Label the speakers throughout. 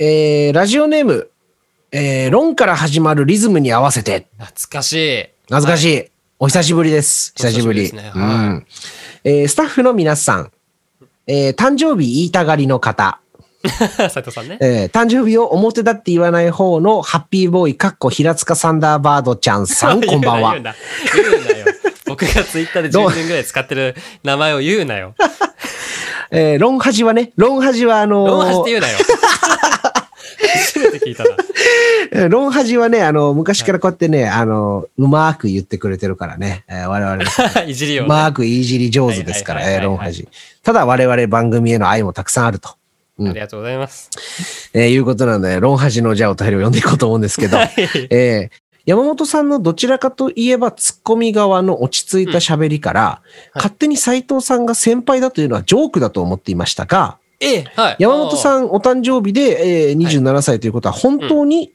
Speaker 1: えー、ラジオネーム、えー、論から始まるリズムに合わせて。
Speaker 2: 懐かしい。
Speaker 1: 懐かしい。はい、お久しぶりです。久しぶり。ね、うん。えー、スタッフの皆さん、えー、誕生日言いたがりの方。
Speaker 2: 斉藤さんね。
Speaker 1: えー、誕生日を表だって言わない方のハッピーボーイ、かっこ平塚サンダーバードちゃんさん、こんばんは。
Speaker 2: 言うな。よ。僕がツイッターで10年ぐらい使ってる名前を言うなよ。
Speaker 1: えー、ロンハジはね、ロンハジはあのー、
Speaker 2: ロンハジって言うなよ。初めて聞いたな。
Speaker 1: ロンハジはね、あの、昔からこうやってね、あの、うまく言ってくれてるからね。えー、我々、
Speaker 2: いじりを、
Speaker 1: ね。うまくいじり上手ですから、えロンハジ。ただ我々番組への愛もたくさんあると。
Speaker 2: うん、ありがとうございます。
Speaker 1: えー、いうことなんで、ロンハジのじゃあお便りを読んでいこうと思うんですけど、はい、えー、山本さんのどちらかといえばツッコミ側の落ち着いた喋りから、うんはい、勝手に斎藤さんが先輩だというのはジョークだと思っていましたが、
Speaker 2: ええ、はい。
Speaker 1: 山本さんお誕生日で、えー、27歳ということは本当に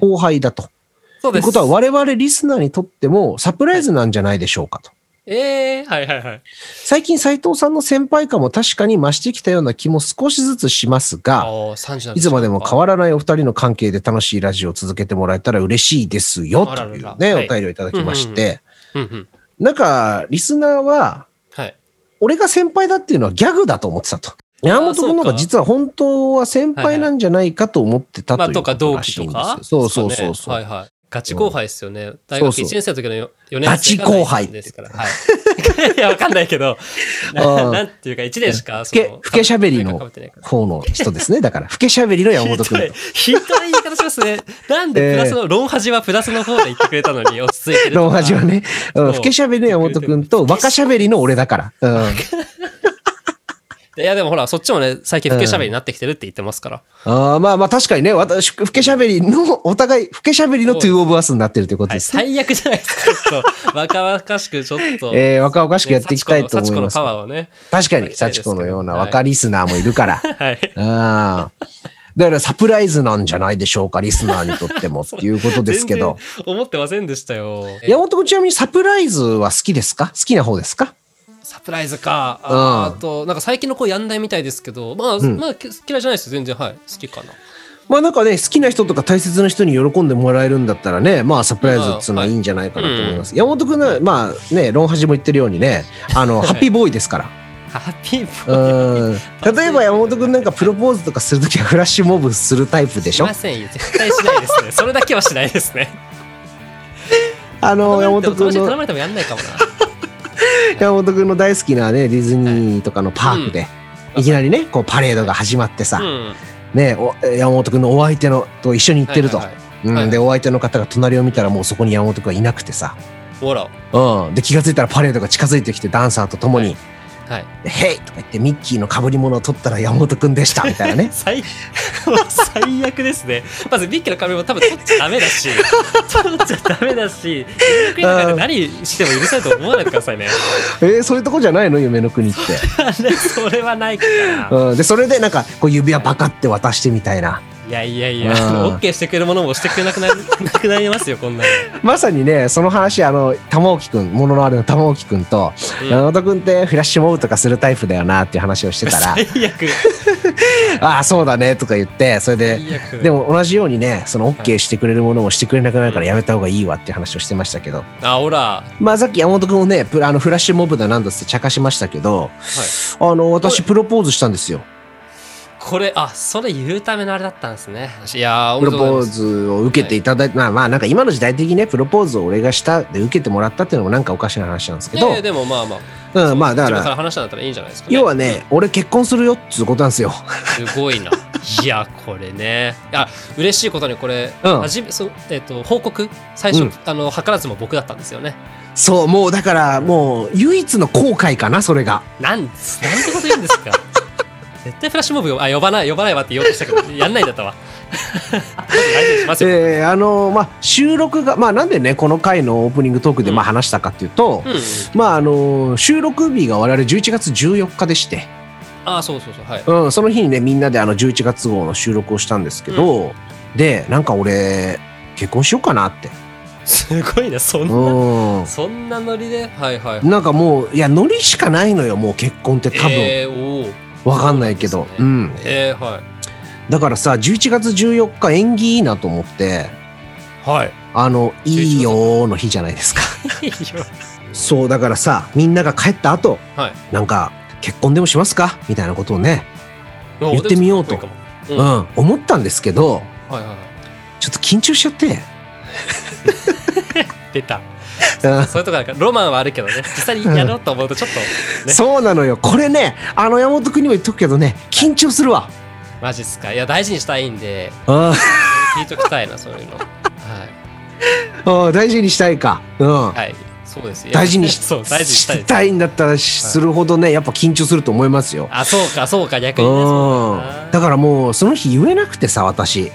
Speaker 1: 後輩だと。はい、そうです。ということは我々リスナーにとってもサプライズなんじゃないでしょうかと。
Speaker 2: ええー、はいはいはい。
Speaker 1: 最近斎藤さんの先輩感も確かに増してきたような気も少しずつしますが、いつまでも変わらないお二人の関係で楽しいラジオを続けてもらえたら嬉しいですよ、というね、お便りをいただきまして、なんか、リスナーは、はい、俺が先輩だっていうのはギャグだと思ってたと。山本君の方が実は本当は先輩なんじゃないかと思ってたということらしいんですよ。まあ、そうそうそうそう。
Speaker 2: ガチ後輩ですよね。大学1年生の時の4年生
Speaker 1: ガチ後輩
Speaker 2: ですから。はい。いや、わかんないけど、なんていうか1年しか、
Speaker 1: ふけ、ふけしゃべりの方の人ですね。だから、ふけしゃべりの山本君。
Speaker 2: ひどい言い方しますね。なんでプラスの、ロンハジはプラスの方で言ってくれたのに落ち着いてる。
Speaker 1: ロンハジはね、ふけしゃべりの山本君と若しゃべりの俺だから。うん
Speaker 2: いや、でもほら、そっちもね、最近、ふけしゃべりになってきてるって言ってますから。
Speaker 1: うん、ああ、まあまあ確かにね、私、ふけしゃべりの、お互い、ふけしゃべりの two of us になってるということです、
Speaker 2: ね、はい、最悪じゃないですか。ちょっと、若々しく、ちょっと。
Speaker 1: ええー、若々しくやっていきたいと思います。幸子の
Speaker 2: パワーをね。
Speaker 1: 確かに、幸子のような若リスナーもいるから。はい。ああ。だからサプライズなんじゃないでしょうか、リスナーにとってもっていうことですけど。
Speaker 2: 思ってませんでしたよ。
Speaker 1: 山本君ちなみにサプライズは好きですか？好きな方ですか？
Speaker 2: サプライズか。あ,、あと、なんか最近の子やんないみたいですけど、まあ、うん、まあ、嫌いじゃないです全然、はい。好きかな。
Speaker 1: まあなんかね、好きな人とか大切な人に喜んでもらえるんだったらね、まあサプライズっていうのはいいんじゃないかなと思います。はい山本君は、まあね、ロンハジも言ってるようにね、あの、ハッピーボーイですから。
Speaker 2: ハッピーボー
Speaker 1: イ例えば山本君なんかプロポーズとかするときはフラッシュモブするタイプでしょ？
Speaker 2: しませんよ。絶対しないですね。それだけはしないですね。
Speaker 1: あの、山本君の。
Speaker 2: 頼まれてもやんないかもな。
Speaker 1: 山本君の大好きなね、ディズニーとかのパークで、い。きなりね、こうパレードが始まってさ、ね、山本君のお相手のと一緒に行ってると。で、お相手の方が隣を見たらもうそこに山本君はいなくてさ。うん。で、気が付いたらパレードが近づいてきてダンサーと共に、はい、ヘイとか言ってミッキーの被り物を取ったら山本くんでしたみたいなね。
Speaker 2: 最 最悪ですね。まずミッキーの被り物多分取っちゃダメだし 取っちゃダメだし夢の国の何しても許されると思わないでくださいね。
Speaker 1: えー、そういうとこじゃないの？夢の国って。
Speaker 2: それはないか
Speaker 1: ら、うん、でそれでなんかこう指輪パカって渡してみたいない
Speaker 2: やいやいや、オッケーしてくれるものもしてくれなくな なくなりますよ、こんなの。
Speaker 1: まさにね、その話、あの、玉置くん、もののある玉置くんと、山本くんってフラッシュモブとかするタイプだよなっていう話をしてたら、
Speaker 2: 最悪。
Speaker 1: ああ、そうだねとか言って、それで、でも同じようにね、そのオッケーしてくれるものもしてくれなくなるからやめた方がいいわっていう話をしてましたけど。
Speaker 2: あ、ほら。
Speaker 1: まあさっき山本くんもね、あのフラッシュモブだなんだって茶化しましたけど、はい、あの、私プロポーズしたんですよ。
Speaker 2: これ、あ、それ言うためのあれだったんですね。いや
Speaker 1: プロポーズを受けていただいて、はい、まあまあなんか今の時代的にね、プロポーズを俺がしたで受けてもらったっていうのもなんかおかしな話なんですけど。い
Speaker 2: やでもまあま
Speaker 1: あ。うん、まあだから。
Speaker 2: 話したんだったらいいんじゃないですか、
Speaker 1: ね、要はね、俺結婚するよっていうことなんですよ。
Speaker 2: すごいな。いや、これね。あ、嬉しいことにこれ、うん、はじめそえっ、ー、と、報告、最初、うん、あの、図らずも僕だったんですよね。
Speaker 1: そう、もうだから、もう唯一の後悔かな、それが。
Speaker 2: なん、なんてこと言うんですか。絶対フラッシュモブあ呼ばない呼ばないわって言おうとしたけどやんないんだったわ。
Speaker 1: えー、あのまあ収録がまあなんでねこの回のオープニングトークでまあ話したかっていうと、うん、まああの収録日が我々11月14日でして。
Speaker 2: あそうそうそうはい、
Speaker 1: うん、その日にねみんなであの11月号の収録をしたんですけど、うん、でなんか俺結婚しようかなって。
Speaker 2: すごいねそんなそんなノリで？はいはい、
Speaker 1: なんかもういやノリしかないのよもう結婚って多分、えー、おわかんないけど。う、ね、うん。
Speaker 2: えー、はい。
Speaker 1: だからさ11月14日縁起いいなと思って。
Speaker 2: はい。
Speaker 1: あの「いいよ」の日じゃないですか。そうだからさみんなが帰った後、はい、なんか結婚でもしますか？みたいなことをね言ってみようと、うん、うん、思ったんですけど、はいはい、ちょっと緊張しちゃって。
Speaker 2: 出た そういうとこなんかロマンはあるけどね。実際にやろうと思うとちょっと、
Speaker 1: ね、そうなのよ。これねあの山本君にも言っとくけどね緊張するわ。
Speaker 2: マジっすか？いや大事にしたいんで。聞いときたいなそういうの。
Speaker 1: はい。大事にしたいか。うん。
Speaker 2: はい。そうです。
Speaker 1: 大事にし そう大事にしたいしたいんだったらするほどねやっぱ緊張すると思いますよ。
Speaker 2: あそうかそうか逆にね。
Speaker 1: だからもうその日言えなくてさ私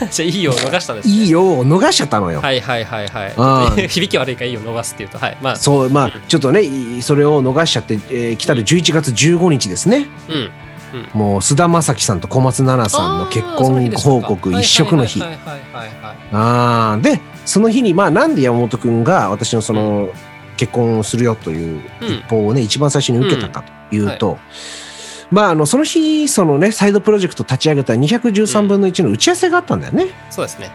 Speaker 2: じゃいいよ逃したんです、ね、
Speaker 1: いいよを逃しちゃったのよ。
Speaker 2: はいはいはいはい。響き悪いからいいよ逃すっていうと。はいまあ。
Speaker 1: そうまあちょっとねそれを逃しちゃって、えー、来たる11月15日ですね。うんもう菅田将暉さんと小松菜奈さんの結婚報告一色の日。ああでその日にまあなんで山本君が私のその結婚するよという一報をね、一番最初に受けたかというと、まああのその日そのねサイドプロジェクト立ち上げた213分の1の打ち合わせがあったんだよね。
Speaker 2: そうですね。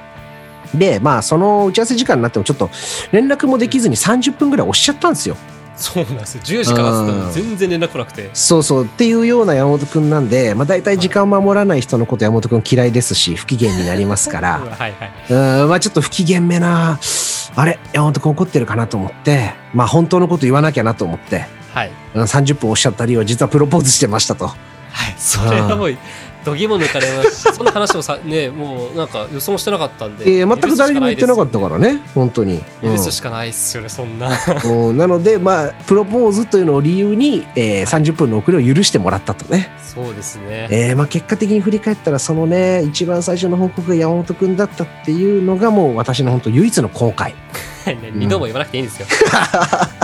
Speaker 1: でまあその打ち合わせ時間になってもちょっと連絡もできずに30分ぐらい押しちゃったんですよ。
Speaker 2: そうなんですよ。10時からっつ全然連絡来なくて。
Speaker 1: そうそう。っていうような山本君なんで、まあ、大体時間守らない人のこと山本君嫌いですし不機嫌になりますから。うん。まあちょっと不機嫌めなあれ山本君怒ってるかなと思ってまあ本当のこと言わなきゃなと思って、はい、30分おっしゃった理由は実はプロポーズしてましたと。
Speaker 2: はい、それはもう どぎも抜かれましそんな話もさねもうなんか予想もしてなかったんで
Speaker 1: ええ全く誰にも言ってなかったからね。本当に。
Speaker 2: 許すしかないっすよね、そんな。
Speaker 1: なのでまあプロポーズというのを理由に、えー、30分の遅れを許してもらったとね。
Speaker 2: そうですね。
Speaker 1: えー、まあ結果的に振り返ったらそのね一番最初の報告が山本君だったっていうのがもう私の本当唯一の後悔。
Speaker 2: 二度も言わなくていいんですよ、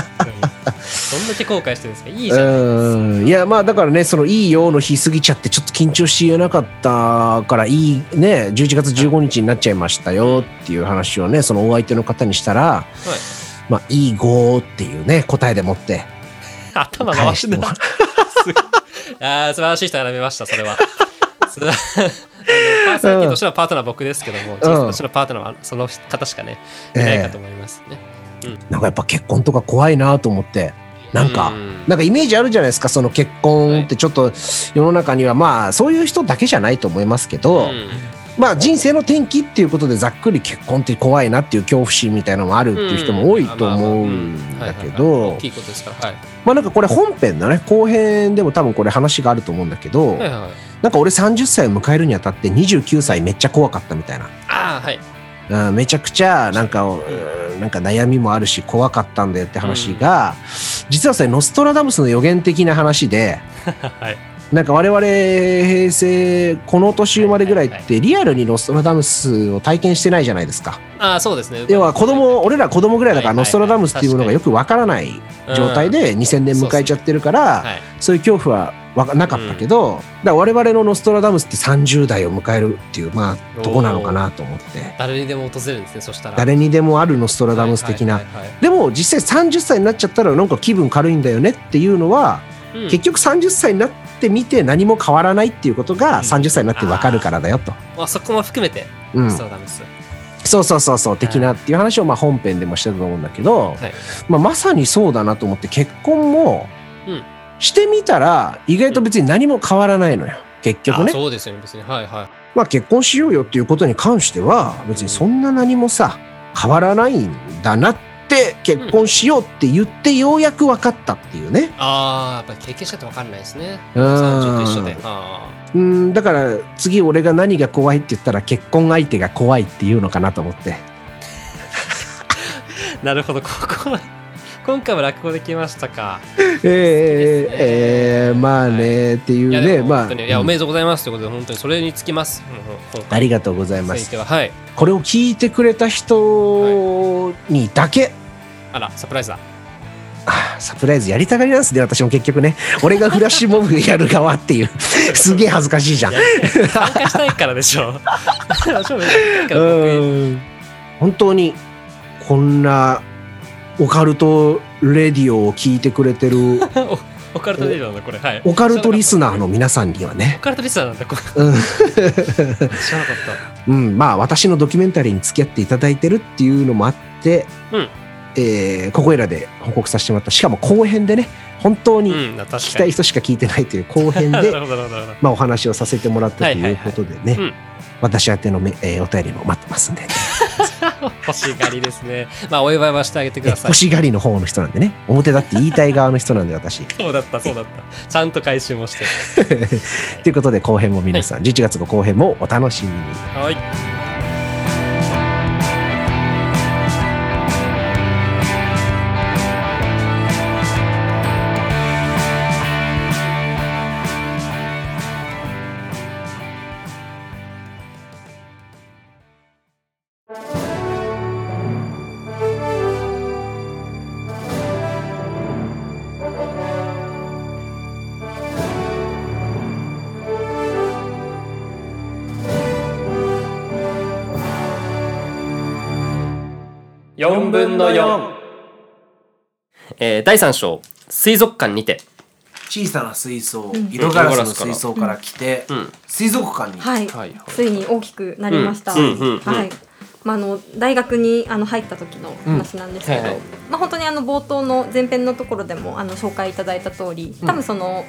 Speaker 2: どんだけ後悔してるんですか？いいじゃない
Speaker 1: いやまあだからねそのいいよの日過ぎちゃってちょっと緊張しえなかったからいいね11月15日になっちゃいましたよっていう話をねそのお相手の方にしたら、はい、まあいい語っていうね答えでもって。
Speaker 2: 頭回してああ素晴らしい人選びましたそれは。パーソナリティとしてのパートナー僕ですけども、うん、としてのパートナーはその方しかねいないかと思いますね。
Speaker 1: えーうん、なんかやっぱ結婚とか怖いなと思って。なんか、なんかイメージあるじゃないですか、その結婚ってちょっと世の中には。まあそういう人だけじゃないと思いますけど、まあ人生の転機っていうことでざっくり結婚って怖いなっていう恐怖心みたいなのもあるっていう人も多いと思うんだけど、まあなんかこれ本編だね、後編でも多分これ話があると思うんだけど、なんか俺30歳を迎えるにあたって29歳めっちゃ怖かったみたいな。
Speaker 2: あはい。
Speaker 1: うん、めちゃくちゃなんか、なんか悩みもあるし怖かったんだよって話が、実はそれノストラダムスの予言的な話で、はい、なんか我々平成この年生まれぐらいってリアルにノストラダムスを体験してないじゃないですか。
Speaker 2: ああそうですね。
Speaker 1: 要は子供俺ら子供ぐらいだからノストラダムスっていうものがよくわからない状態で2000年迎えちゃってるから、そういう恐怖はなかったけど、うん、だから我々のノストラダムスって30代を迎えるっていうまあとこなのかなと思って。
Speaker 2: 誰にでも訪れるんですねそしたら。
Speaker 1: 誰にでもあるノストラダムス的な。でも実際30歳になっちゃったらなんか気分軽いんだよねっていうのは、うん、結局30歳になってみて何も変わらないっていうことが30歳になって分かるからだよと、
Speaker 2: うん、あそこも含めてノストラダムス、
Speaker 1: そうそうそうそう的なっていう話をまあ本編でもしてたと思うんだけど、はい、まあ、まさにそうだなと思って結婚も、うんしてみたら、意外と別に何も変わらないのよ。結局ね。
Speaker 2: そうですよね、別に。はいはい。
Speaker 1: まあ結婚しようよっていうことに関しては、別にそんな何もさ、変わらないんだなって結婚しようって言ってようやく分かったっていうね。
Speaker 2: ああ、やっぱり経験者って分かんないですね。うん。
Speaker 1: うんだから次俺が何が怖いって言ったら結婚相手が怖いっていうのかなと思って。
Speaker 2: なるほど、ここは。今回も落語できましたか。
Speaker 1: えー、えー、まあね、はい、っていうね、まあ。
Speaker 2: いや、おめでとうございますということで、本当にそれにつきます。
Speaker 1: うん、ありがとうございます。
Speaker 2: はい、
Speaker 1: これを聞いてくれた人にだけ。
Speaker 2: あら、サプライズだ。
Speaker 1: サプライズやりたがりなんですね、私も結局ね。俺がフラッシュモブやる側っていう。すげえ恥ずかしいじゃん。
Speaker 2: 参加したいからでしょ。
Speaker 1: 本当にこんなオカルトレディオを聞いてくれてる。
Speaker 2: オカルトレディオなんだこれ。はい。
Speaker 1: オカルトリスナーの皆さんにはね。
Speaker 2: オカルトリスナーなんだこれ、うん、知らなかった。
Speaker 1: うんまあ私のドキュメンタリーに付き合っていただいてるっていうのもあって、うん。えー、ここいらで報告させてもらった。しかも後編でね本当に聞きたい人しか聞いてないという後編で、まあ、お話をさせてもらったということでね、私宛てのめ、えー、お便りも待ってますんで。
Speaker 2: 欲しがりですね。まあ、お祝いはしてあげてください。
Speaker 1: 欲しがりの方の人なんでね。表だって言いたい側の人なんで、私。
Speaker 2: そうだった、そうだった。ちゃんと回収もして。
Speaker 1: ということで、後編も皆さん、はい、11月の後編もお楽しみに。
Speaker 2: はい。えー、第3章水族館にて。
Speaker 1: 小さな水槽、色ガラスの水槽から来て、うん、水族館に、
Speaker 3: はい、はい、ついに大きくなりました、はい。まあ、あの大学にあの入った時の話なんですけど、まあ、本当にあの冒頭の前編のところでもあの紹介いただい。た通り多分その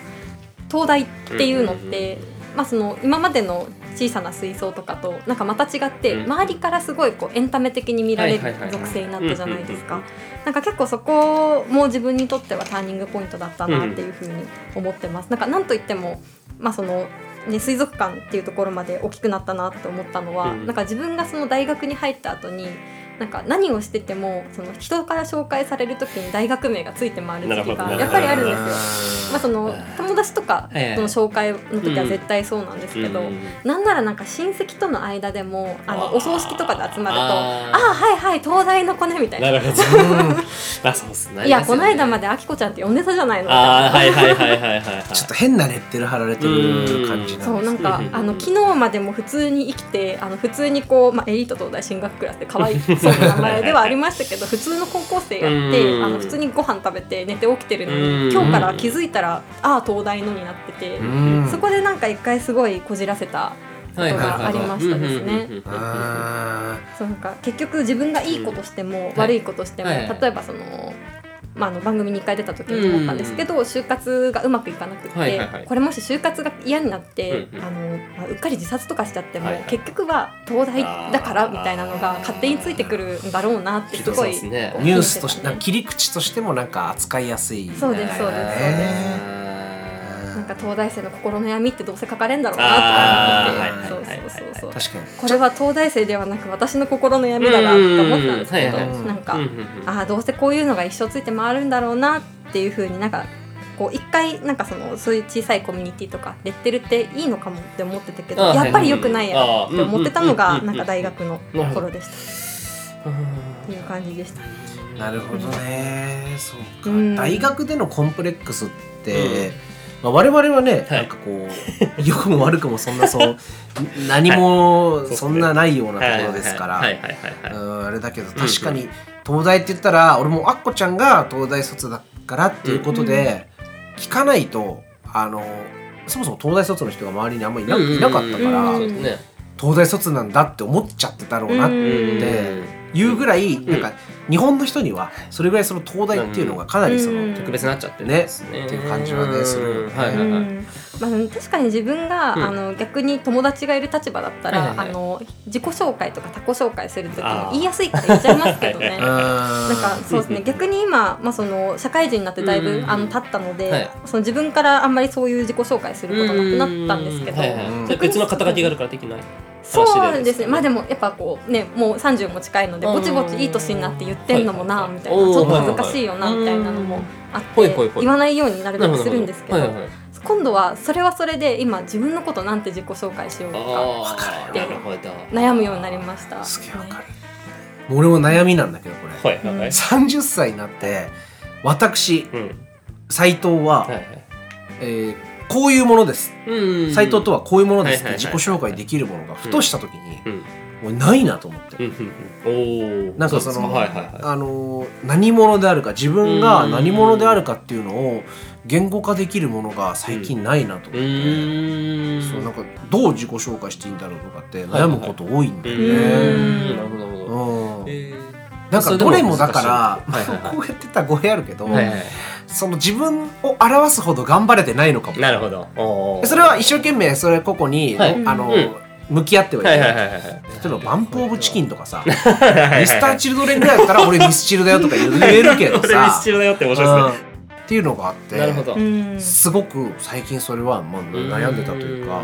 Speaker 3: 東大っていうのって、まあ、その今までの小さな水槽とかとなんかまた違って、周りからすごいこうエンタメ的に見られる属性になったじゃないですか。なんか結構そこも自分にとってはターニングポイントだったなっていうふうに思ってます。なんかなんといってもまあそのね、水族館っていうところまで大きくなったなって思ったのは、うん、なんか自分がその大学に入った後になんか何をしててもその人から紹介される時に大学名がついて回る時期がやっぱりあるんですよ。まあ、その友達とかの紹介の時は絶対そうなんですけど、なんならなんか親戚との間でもあのお葬式とかで集まると「ああはいはい東大の子ね」みたいな。なるほど。そうすね、いやこの間まであきこちゃんって呼んでたじゃないの。あはいはいはいはいはい
Speaker 1: ちょっと変なレッテル貼られてる感じ
Speaker 3: そうなんかあの昨日までも普通に生きてあの普通にこう、まあ、エリート東大進学クラスで可愛い 名前ではありましたけど普通の高校生やってあの普通にご飯食べて寝て起きてるのに今日から気づいたらああ東大のになっててそこでなんか一回すごいこじらせた。ことがありましたですね。そうなんか結局自分がいいことしても悪いことしても、例えばそのまあ、あの番組に1回出た時に思ったんですけど、就活がうまくいかなくて、これもし就活が嫌になって、あのまあ、うっかり自殺とかしちゃっても、結局は東大だからみたいなのが勝手についてくるんだろうなってすごい、
Speaker 1: ね、ニュースとして切り口としてもなんか扱いやすい、
Speaker 3: ね、そうですそうですそうです。なんか東大生の心の闇ってどうせ書かれんだろうなと思って。そうそうそうそう。これは東大生ではなく私の心の闇だなって思ったんですけどなんかああどうせこういうのが一生ついて回るんだろうなっていうふうになんかこう一回なんかそのそういう小さいコミュニティとかレッテルっていいのかもって思ってたけどやっぱりよくないやって思ってたのがなんか大学の頃でしたっていう感じでした。
Speaker 1: なるほどね、そうか、大学でのコンプレックスって、まあ、我々はね、はい、なんかこう 良くも悪くもそんなそう 何もそんなないようなところですから。あれだけど確かに東大って言ったら俺もアッコちゃんが東大卒だからっていうことで聞かないとあのそもそも東大卒の人が周りにあんまりいな,、いなかったから、東大卒なんだって思っちゃってたろうなっていうぐらいなんか日本の人にはそれぐらいその東大っていうのがかなりその
Speaker 2: 特別になっちゃって
Speaker 1: ね。っていう感じはねする。はいはいはい。
Speaker 3: まあ、確かに自分が、あの逆に友達がいる立場だったら、あの自己紹介とか他己紹介する時も言いやすいから言っちゃいますけどね。なんかそうですね。逆に今、まあ、その社会人になってだいぶ、あの経ったので、その自分からあんまりそういう自己紹介することなくなったんですけど、
Speaker 2: 別の肩書きがあるからできない
Speaker 3: そうですね。まあでもやっぱこうねもう30も近いのでぼちぼちいい年になって言ってんのもなみたいな。ちょっと恥ずかしいよなみたいなのもあって言わないようになるべくするんですけど今度はそれはそれで今自分のことなんて自己紹介しようかって悩むようになりました。すげえわかる、
Speaker 1: 俺も悩みなんだけどこれ、はいはい、30歳になって私斎、うん、藤は、はいはい、えーこういうものです。斎藤とはこういうものですって自己紹介できるものがふとした時に俺ないなと思って、おなんかその、あの何者であるか自分が何者であるかっていうのを言語化できるものが最近ないなと思って、うん、そうなんかどう自己紹介していいんだろうとかって悩むこと多いんだよね。なるほどなるほど。なんかどれもだから、こうやってたら語弊あるけど、その自分を表すほど頑張れてないのかも。
Speaker 2: なるほど。
Speaker 1: それは一生懸命それ個々に、はい、あの、うん。向き合ってはいる、はい例えばバンプ・オブ・チキンとかさ ミスター・チルドレンぐらいだったら俺ミスチルだよとか言えるけどさ。俺
Speaker 2: ミスチルだよって面白いですね、
Speaker 1: っていうのがあってなるほど。すごく最近それはまあ悩んでたというか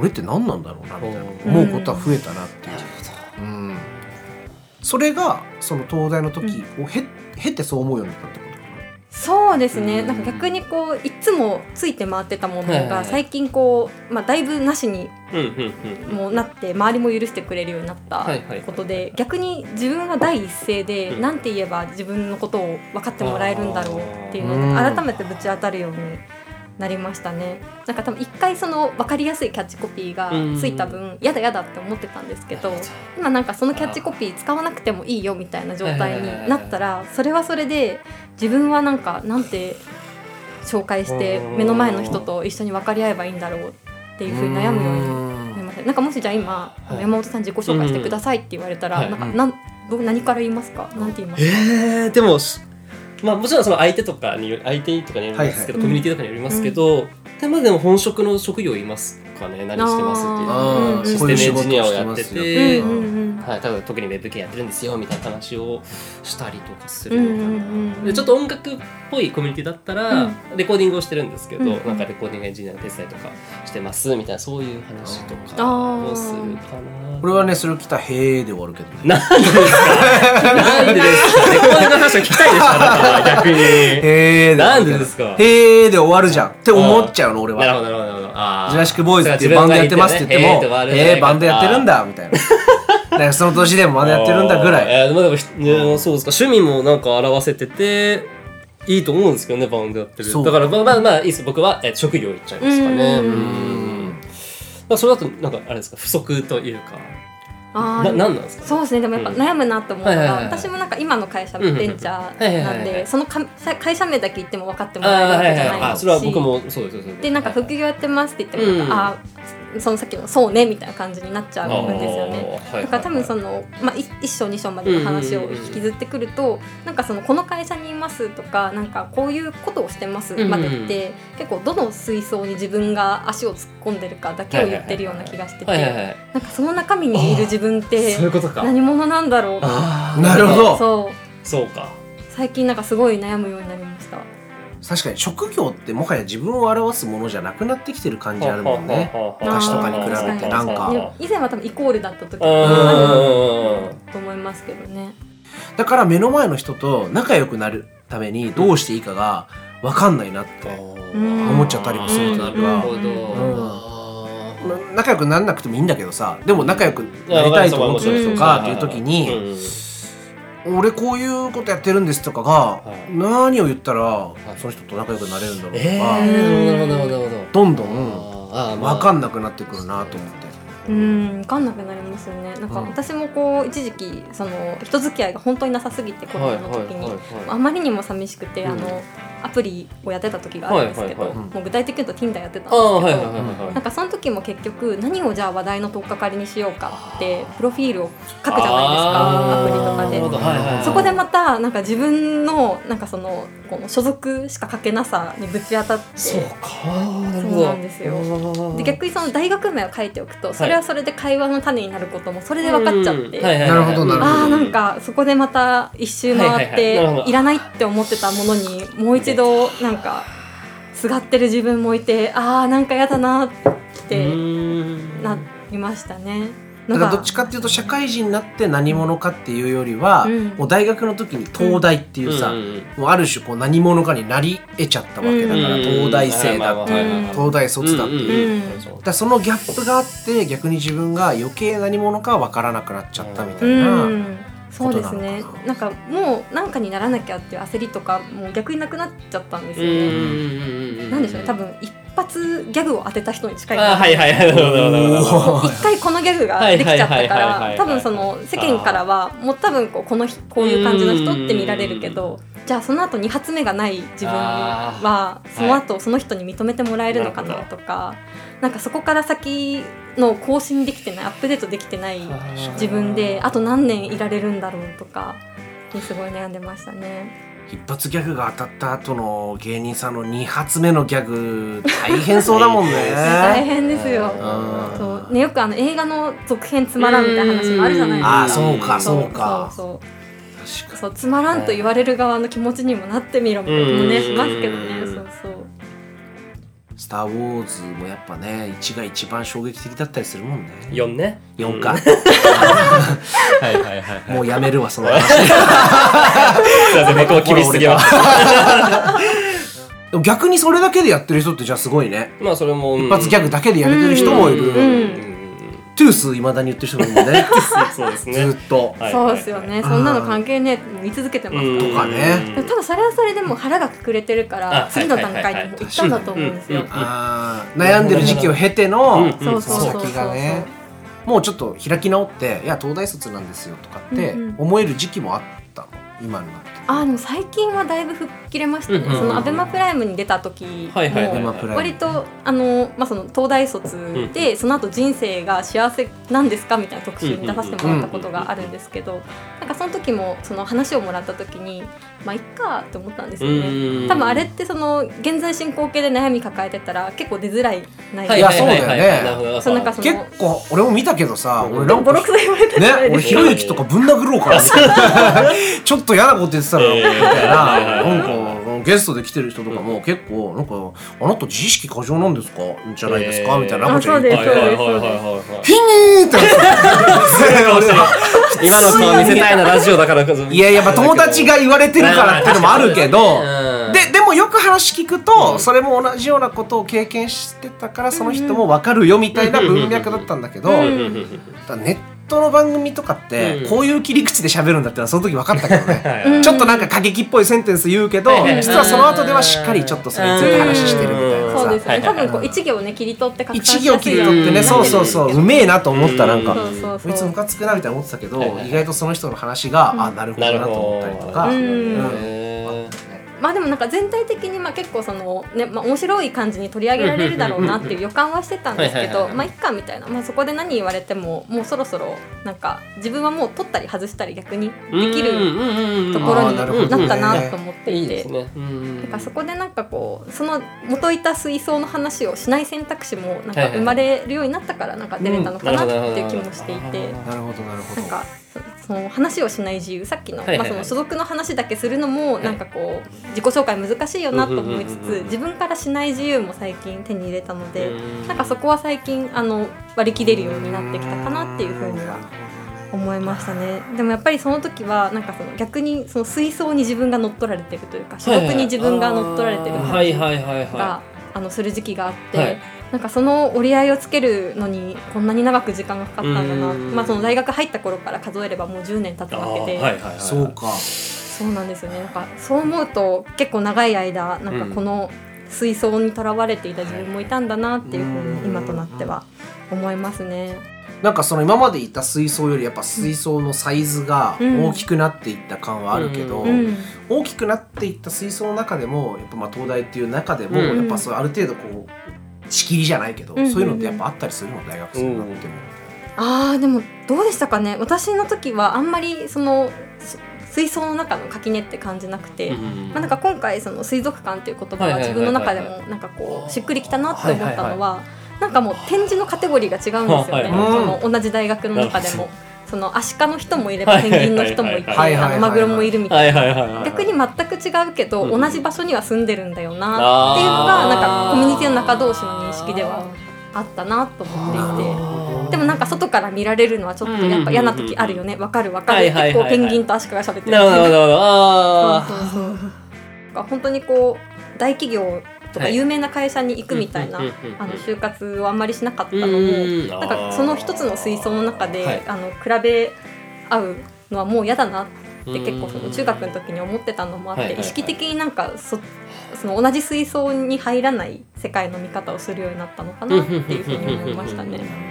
Speaker 1: 俺って何なんだろうなみたいな思うことは増えたなっていう。うん。それがその東大の時を経,、経てそう思うようになったってこと？
Speaker 3: そうですね、なんか逆にこういつもついて回ってたものが最近こう、まあ、だいぶなしにもなって周りも許してくれるようになったことで逆に自分は第一声で何て言えば自分のことを分かってもらえるんだろうっていうので改めてぶち当たるようになりましたね。なんか多分一回その分かりやすいキャッチコピーがついた分やだやだって思ってたんですけど今なんかそのキャッチコピー使わなくてもいいよみたいな状態になったらそれはそれで自分はなんかなんて紹介して目の前の人と一緒に分かり合えばいいんだろうっていうふうに悩むようになりましたなんかもしじゃあ今、山本さん自己紹介してくださいって言われたら、なん。かなんど何から言いますか？なんて言いますか？
Speaker 2: えー、でもまあもちろんその相手とかに相手とかによりますけど、はいはい、コミュニティとかによりますけど、うん、まあでも本職の職業いますかね何してますっていう。システムエンジニアをやってて、はい、多分特にウェブ系やってるんですよみたいな話をしたりとかするのかな、でちょっと音楽っぽいコミュニティだったら、レコーディングをしてるんですけど、なんかレコーディングエンジニアの手伝いとかしてますみたいなそういう話とかをするかな。
Speaker 1: 俺はねそれを聞いたら「へえ」で終わるけどね。
Speaker 2: なんでですか？なんでですかレコーディングの話を聞きたいで逆に。
Speaker 1: へえ
Speaker 2: なんでですか？
Speaker 1: へえで終わるじゃんって思っちゃうの俺は。
Speaker 2: なるほどなるほどジ
Speaker 1: ュラシックボーイズっていうバンドやってますって言っても「えー、バンドやってるんだ」みたいな。だからその年でもバンドやってるんだぐらい。
Speaker 2: えー、まあでも、ね、そうですか趣味もなんか表せてていいと思うんですけどねバンドやってる。だからまあまあまあいいです。僕は、えー、職業いっちゃいますかね。うん。まあそれだとなんかあれですか不足というかあななんなんですか、
Speaker 3: そうですね。でもやっぱ悩むなと思うのが、私もなんか今の会社ベンチャーなんでそのか会社名だけ言っても分かってもらえるわけじゃないし、それは僕もそうですでなんか副業やってますって言っても、あそのさっきの「そうね」みたいな感じになっちゃうんですよね。だから多分その、まあ、1章2章までの話を引きずってくると、なんかその「この会社にいます」とか「なんかこういうことをしてます」までって、結構どの水槽に自分が足を突っ込んでるかだけを言ってるような気がしてて、なんかその中身にいる自分って何者なんだろう
Speaker 1: なるほど。
Speaker 2: そう。そうか。
Speaker 3: 最近なんかすごい悩むようになりました。
Speaker 1: 確かに職業ってもはや自分を表すものじゃなくなってきてる感じあるもんね。昔とかに比べてなんか。
Speaker 3: 以前は多分イコールだった時もあると思いますけどね。
Speaker 1: だから目の前の人と仲良くなるためにどうしていいかが分かんないなって思っちゃったりもするというか、仲良くならなくてもいいんだけどさ。でも仲良くなりたいと思ってる人かっていう時に、俺こういうことやってるんですとかが、何を言ったら、その人と仲良くなれるんだろうとか、えー、どんどん分かんなくなってくるなと思って。
Speaker 3: うん分かんなくなりますよね。なんか私もこう一時期その人付き合いが本当になさすぎてコロナの時にあまりにも寂しくて、あのアプリをやってた時があるんですけど、もう具体的に言うと Tinder やってたんですけど、なんかその時も結局何をじゃあ話題の取っかかりにしようかってプロフィールを書くじゃないですかアプリとかで、そこでまたなんか自分のなんかそのこの所属しか書けなさにぶち当たって。
Speaker 2: そうか。
Speaker 3: そうなんですよ。で逆にその大学名を書いておくとそれはそれで会話の種になることもそれで分かっちゃって、
Speaker 1: なるほどなるほど。
Speaker 3: あなんかそこでまた一周回っていらないって思ってたものにもう一度なんかすがってる自分もいてああなんか嫌だなってなりましたね。
Speaker 1: だからどっちかっていうと社会人になって何者かっていうよりは、うん、もう大学の時に東大っていうさ、うん、もうある種こう何者かになり得ちゃったわけだから、うん、東大生だっていう、東大卒だっていう、だそのギャップがあって逆に自分が余計何者か分からなくなっちゃったみたいな。
Speaker 3: そうですね。なんかもう何かにならなきゃっていう焦りとかもう逆になくなっちゃったんですよね。なんでしょうね。多分一発ギャグを当てた人に近い。
Speaker 2: はいはいはい。
Speaker 3: 一回このギャグができちゃったから多分その世間からはもう多分こうこのこういう感じの人って見られるけどじゃあその後2発目がない自分はその後その人に認めてもらえるのかなとかなんかそこから先の更新できてないアップデートできてない自分であと何年いられるんだろうとかにすごい悩んでましたね。
Speaker 1: 一発ギャグが当たった後の芸人さんの2発目のギャグ大変そうだもんね。
Speaker 3: 大変ですよ、そう。ねよくあの映画の続編つまらんみたいな話もあるじゃないですか。
Speaker 1: あそうかそうか。
Speaker 3: そうそうそう。つまらんと言われる側の気持ちにもなってみろみたいな気もねしますけどね
Speaker 1: スター・ウォーズもやっぱね1が一番衝撃的だったりするもんね。
Speaker 2: 4ね。
Speaker 1: 4か、
Speaker 2: はいはいはい、
Speaker 1: もうやめるわその。話
Speaker 2: すいません猫厳しすぎま
Speaker 1: 逆にそれだけでやってる人ってじゃあすごいね。
Speaker 2: まあそれも、
Speaker 1: 一発ギャグだけでやれてる人もいる、うんトゥースいまだに言ってる人もいるもんね。
Speaker 2: そうですね。
Speaker 1: ずっと、
Speaker 3: そうですよね。そんなの関係ねえ見続けてます
Speaker 1: とかね。
Speaker 3: ただそれはそれでも腹がくくれてるから次の段階にも行ったんだと思うんですよ。
Speaker 1: 悩んでる時期を経ての
Speaker 3: 先
Speaker 1: がねもうちょっと開き直っていや東大卒なんですよとかって思える時期もあったの。今になって
Speaker 3: あの最近はだいぶ吹っ切れましたね、うんうん、そのアベマプライムに出た時も割とあの、まあ、その東大卒で、その後人生が幸せなんですかみたいな特集に出させてもらったことがあるんですけどなんかその時もその話をもらった時にまあいっかって思ったんですよね。多分あれってその現在進行形で悩み抱えてたら結構出づらい
Speaker 1: 内容いやそうだよね。そうなんかその結構俺も見たけどさ、
Speaker 3: 俺ボロクソ言われて
Speaker 1: ね俺ひろゆきとかぶん殴ろうかな ちょっと嫌なこと言ってたらみたいな。なんかゲストで来てる人とかも結構なんかあなた自意識過剰なんですか？じゃないですか？みたいな
Speaker 3: ラコちゃん言って。て
Speaker 1: ヒニーって
Speaker 2: 今の顔見せたいなラジオだからい
Speaker 1: やいやまあ友達が言われてるからっていうのもあるけど、ででもよく話聞くと、それも同じようなことを経験してたからその人も分かるよみたいな文脈だったんだけど、ネットの番組とかってこういう切り口で喋るんだってのはその時分かったけどね、ちょっとなんか過激っぽいセンテンス言うけど、実はその後ではしっかりちょっとそれについて話してるみたいな
Speaker 3: そうですね。多分こう一行ね切り取って
Speaker 1: 一行切り取ってねそうそうそう。うめえなと思ったなんかこいつムカつくなみたいな思ってたけど意外とその人の話があなるほどなと思ったりとか。
Speaker 3: まあでもなんか全体的にまあ結構そのね、まあ、面白い感じに取り上げられるだろうなっていう予感はしてたんですけどまあいっかみたいな、まあ、そこで何言われてももうそろそろなんか自分はもう取ったり外したり逆にできるところになったなと思っていて。なんかそこでなんかこうその元いた水槽の話をしない選択肢もなんか生まれるようになったからなんか出れたのかなっていう気もしていて。
Speaker 1: なるほどなるほど。
Speaker 3: なんかその話をしない自由。さっきの,、まあその所属の話だけするのもなんかこう自己紹介難しいよなと思いつつ自分からしない自由も最近手に入れたのでなんかそこは最近あの割り切れるようになってきたかなっていうふうには思いましたね。でもやっぱりその時はなんかその逆にその水槽に自分が乗っ取られてるというか所属に自分が乗っ取られてる感じがあのする時期があって。なんかその折り合いをつけるのにこんなに長く時間がかかったんだな、まあ、その大学入った頃から数えればもう10年経つわけで、はいはいはい、
Speaker 1: そうか
Speaker 3: そうなんですよね。なんかそう思うと結構長い間なんかこの水槽にとらわれていた自分もいたんだなっていうふうに今となっては思いますね。
Speaker 1: なんかその今までいた水槽よりやっぱ水槽のサイズが大きくなっていった感はあるけど、大きくなっていった水槽の中でもやっぱまあ東大っていう中でもやっぱそうある程度こう仕切りじゃないけど、うんうんうん、そういうのってやっぱあったりするの大学生になっても。
Speaker 3: あでもどうでしたかね。私の時はあんまりその水槽の中の垣根って感じなくて、うんまあ、なんか今回その水族館っていう言葉は自分の中でもなんかこうしっくりきたなって思ったのは、なんかもう展示のカテゴリーが違うんですよね、その同じ大学の中でも。そのアシカの人もいればペンギンの人もいてマグロもいるみたいな。逆に全く違うけど、同じ場所には住んでるんだよなっていうのがなんかコミュニティの中同士の認識ではあったなと思っていて。でもなんか外から見られるのはちょっとやっぱ嫌な時あるよねわかるわかる。ってこうペンギンとアシカが喋ってる。なるほどなるほど。そうそうそう。本当にこう大企業とか有名な会社に行くみたいな、あの就活をあんまりしなかったのもなんかその一つの水槽の中で、あの比べ合うのはもう嫌だなっって結構その中学の時に思ってたのもあって、意識的になんかそその同じ水槽に入らない世界の見方をするようになったのかなっていうふうに思いましたね。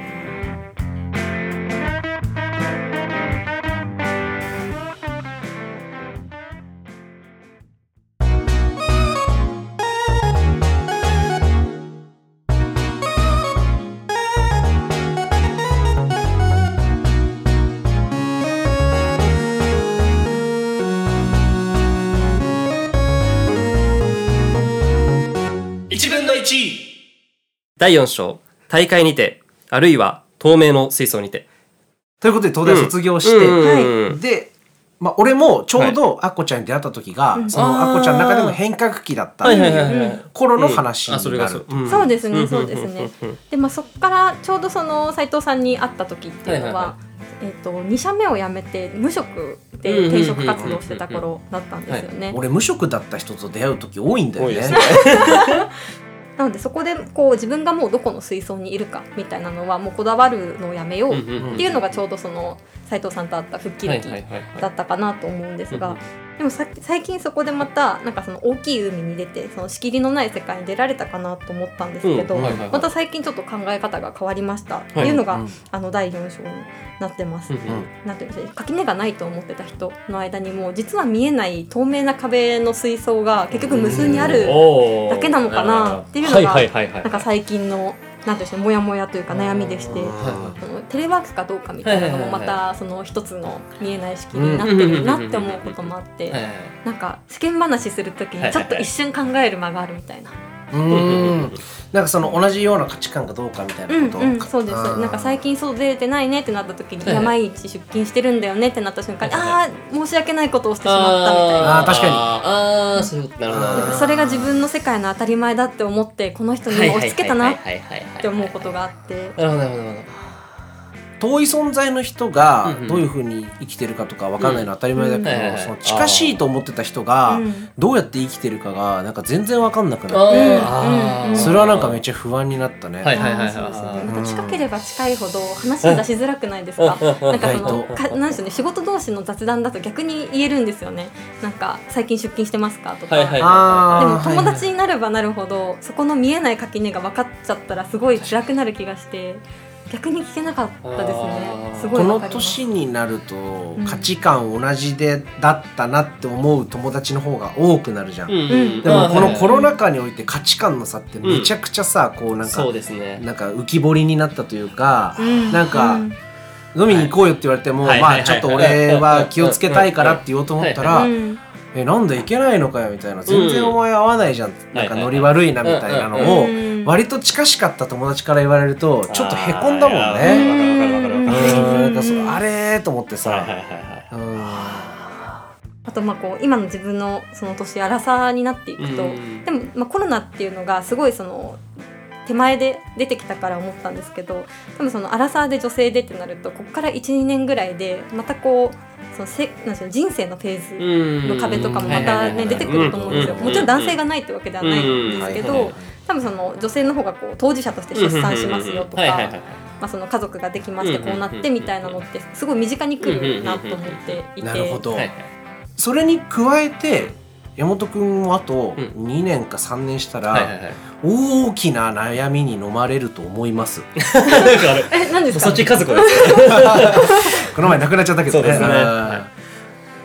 Speaker 2: 第4章、大会にて、あるいは透明の水槽にて。
Speaker 1: ということで、東大卒業して、で、まあ、俺もちょうどアッコちゃんに出会った時が、はい、そのアッコちゃんの中でも変革期だったっていう頃の話になる。
Speaker 3: そう。ですね、そうですね。で、まあ、そこからちょうどその斉藤さんに会った時っていうのは、えーと、と2社目を辞めて無職で転職活動してた頃だったんですよね。
Speaker 1: 俺無職だった人と出会う時多いんだよね。
Speaker 3: なのでそこでこう自分がもうどこの水槽にいるかみたいなのはもうこだわるのをやめようっていうのがちょうどその斉藤さんと会った復帰歴だったかなと思うんですが。でも最近そこでまたなんかその大きい海に出てその仕切りのない世界に出られたかなと思ったんですけど、また最近ちょっと考え方が変わりました。っていうのが、あの第4章になってます。なんていうんですか垣根がないと思ってた人の間にも実は見えない透明な壁の水槽が結局無数にあるだけなのかなっていうのがなんか最近のなんていうモヤモヤというか悩みでして、テレワークかどうかみたいなのもまたその一つの見えない式になってるなって思うこともあって、なんか世間話する時にちょっと一瞬考える間があるみたいな。
Speaker 1: うん。なんかその同じような価値観かどうかみたいなこと、うんうん、
Speaker 3: そうです。なんか最近そう出れてないねってなった時に、い毎日出勤してるんだよねってなった瞬間に、ああ申し訳ないことをしてしまったみたいな。
Speaker 1: あ確かに。
Speaker 2: ああそうなるほ
Speaker 3: どそれが自分の世界の当たり前だって思ってこの人に押し付けたなって思うことがあって。
Speaker 2: なるほどなるほど
Speaker 1: 遠い存在の人がどういうふうに生きてるかとか分かんないのは当たり前だけど、その近しいと思ってた人がどうやって生きてるかがなんか全然分かんなくなってそれはなんかめっちゃ不安になったね。
Speaker 3: 近ければ近いほど話を出しづらくないですか？なんかそのかなんでしょうね仕事同士の雑談だと逆に言えるんですよね。なんか最近出勤してますかとか。でも友達になればなるほどそこの見えない垣根が分かっちゃったらすごい辛くなる気がして。逆に聞けなかったですね。すご
Speaker 1: いこの年になると価値観同じでだったなって思う友達の方が多くなるじゃん、うん、でもこのコロナ禍において価値観の差ってめちゃくちゃさ、こうなんか、ね、なんか浮き彫りになったというか、うん、なんか、うん。飲みに行こうよって言われても、まあちょっと俺は気をつけたいからって言おうと思ったら、えなんでいけないのかよみたいな全然お前合わないじゃん、なんかノリ悪いなみたいなのを割と近しかった友達から言われるとちょっとへこんだもんね。なんかそあれと思ってさ。
Speaker 3: あとまあこう今の自分のその年荒さになっていくと、でもまあコロナっていうのがすごいその手前で出てきたから思ったんですけど多分そのアラサーで女性でってなるとここから12年ぐらいでまたこうそのせなんで人生のフェーズの壁とかもまたね出てくると思うんですよ。もちろん男性がないってわけではないんですけど多分その女性の方がこう当事者として出産しますよとか。まあ、その家族ができましてこうなってみたいなのってすごい身近にくるなと思っていて。なるほど。
Speaker 1: それに加えて山本君もあと2年か3年したら大きな悩みに飲まれると思います。
Speaker 3: え何ですか？
Speaker 2: そっち家族です
Speaker 1: この前亡くなっちゃったけどね。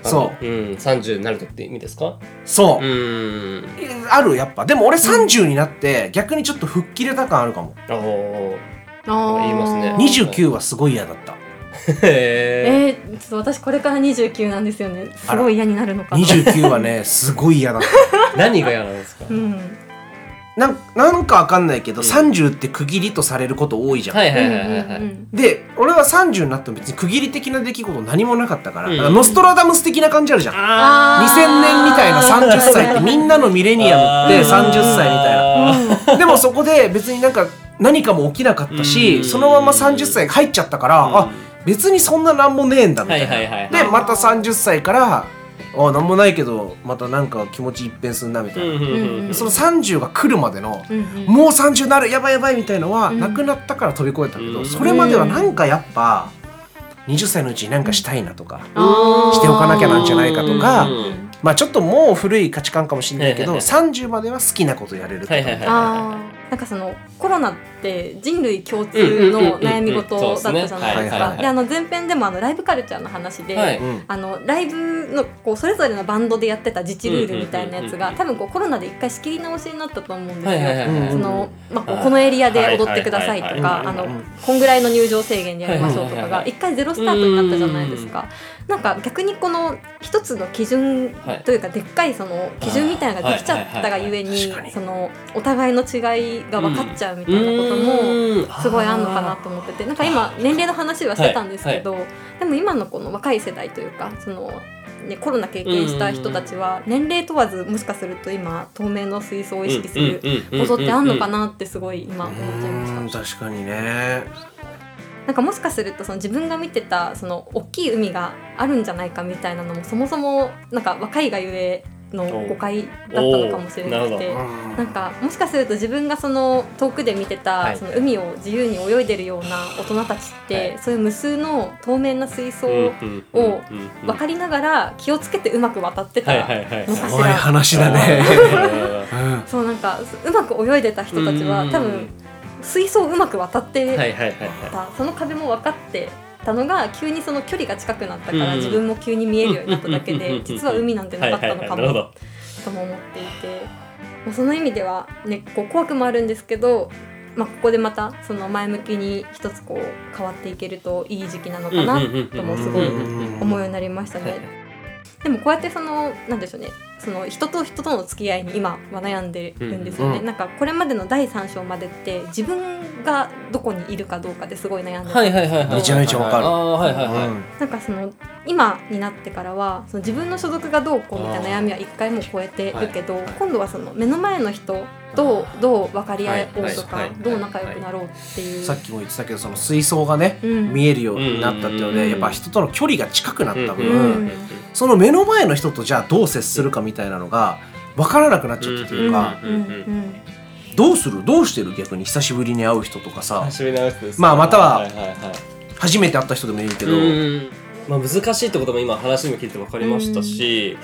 Speaker 2: そう。うん、30になるとって意味ですか？
Speaker 1: そう。うん。ある、やっぱ。でも俺30になって、逆にちょっと吹っ切れた感あるかも。
Speaker 2: ああ。言いますね。
Speaker 1: 29はすごい嫌だった。
Speaker 3: えー、ちょっと私これから29なんですよね。すごい嫌になるのか
Speaker 1: な。29はね すごい嫌だ。っ
Speaker 2: た何が嫌なんですか、うん。
Speaker 1: なんなんかわかんないけど、うん、30って区切りとされること多いじゃん。で俺は30になっても別に区切り的な出来事何もなかったから、うん、からノストラダムス的な感じあるじゃん。2000年みたいな30歳って みんなのミレニアムって30歳みたいな。でもそこで別になんか何かも起きなかったし、そのまま30歳入っちゃったから、あ別にそんな何もねえんだみたいな。でまた30歳からあ何もないけどまたなんか気持ち一変すんなみたいな、その30が来るまでの、もう30なるやばいやばいみたいのは、なくなったから飛び越えたけど、それまではなんかやっぱ20歳のうちに何かしたいなとか、しておかなきゃなんじゃないかとか、まあちょっともう古い価値観かもしれないけど、はいはいはい、30までは好きなことやれるとか、はいはいはい、
Speaker 3: なんかそのコロナって人類共通の悩み事だったじゃないですか。であの前編でもあのライブカルチャーの話で、はい、あのライブのこうそれぞれのバンドでやってた自治ルールみたいなやつが多分こうコロナで一回仕切り直しになったと思うんですよ。そのまあこうこのエリアで踊ってくださいとかあのこんぐらいの入場制限でやりましょうとかが一回ゼロスタートになったじゃないですか。なんか逆にこの一つの基準というかでっかいその基準みたいなのができちゃったがゆえにそのお互いの違いが分かっちゃうみたいなこともすごいあるのかなと思っててなんか今年齢の話はしてたんですけどでも今のこの若い世代というかそのね、コロナ経験した人たちは年齢問わずもしかすると今透明の水槽を意識することってあんのかなってすごい今思っちゃいました。
Speaker 1: 確かにね
Speaker 3: なんかもしかするとその自分が見てたその大きい海があるんじゃないかみたいなのもそもそもなんか若いがゆえの誤解だったのかもしれなくてなんかもしかすると自分がその遠くで見てたその海を自由に泳いでるような大人たちって、そういう無数の透明な水槽を分かりながら気をつけてうまく渡ってたのかしら。
Speaker 1: 話だね。
Speaker 3: そうなんかうまく泳いでた人たちは多分水槽をうまく渡ってたその壁も分かってたのが急にその距離が近くなったから自分も急に見えるようになっただけで実は海なんてなかったのかもとも思っていて、まあ、その意味では、ね、こう怖くもあるんですけど、まあ、ここでまたその前向きに一つこう変わっていけるといい時期なのかなともすごい思うようになりましたね。でもこうやってそのなんでしょうねその人と人との付き合いに今は悩んでるんですよね、うん、なんかこれまでの第3章までって自分がどこにいるかどうかですごい悩んで
Speaker 1: はいはいはいめちゃめちゃわかる、
Speaker 2: はいはいはい、
Speaker 3: なんかその今になってからはその自分の所属がどうこうみたいな悩みは一回も超えてるけど、今度はその目の前の人とどう分かり合おうとか、どう仲良くなろうっていう、
Speaker 1: さっきも言ってたけどその水槽がね、見えるようになったっていうので、やっぱ人との距離が近くなった分、その目の前の人とじゃあどう接するかみたいなのが分からなくなっちゃったというか。どうする？どうしてる？逆に？久しぶりに会う人とかさ。まあまたは初めて会った人でもいいけど、
Speaker 2: まあ、難しいってことも今話も聞いて分かりましたし、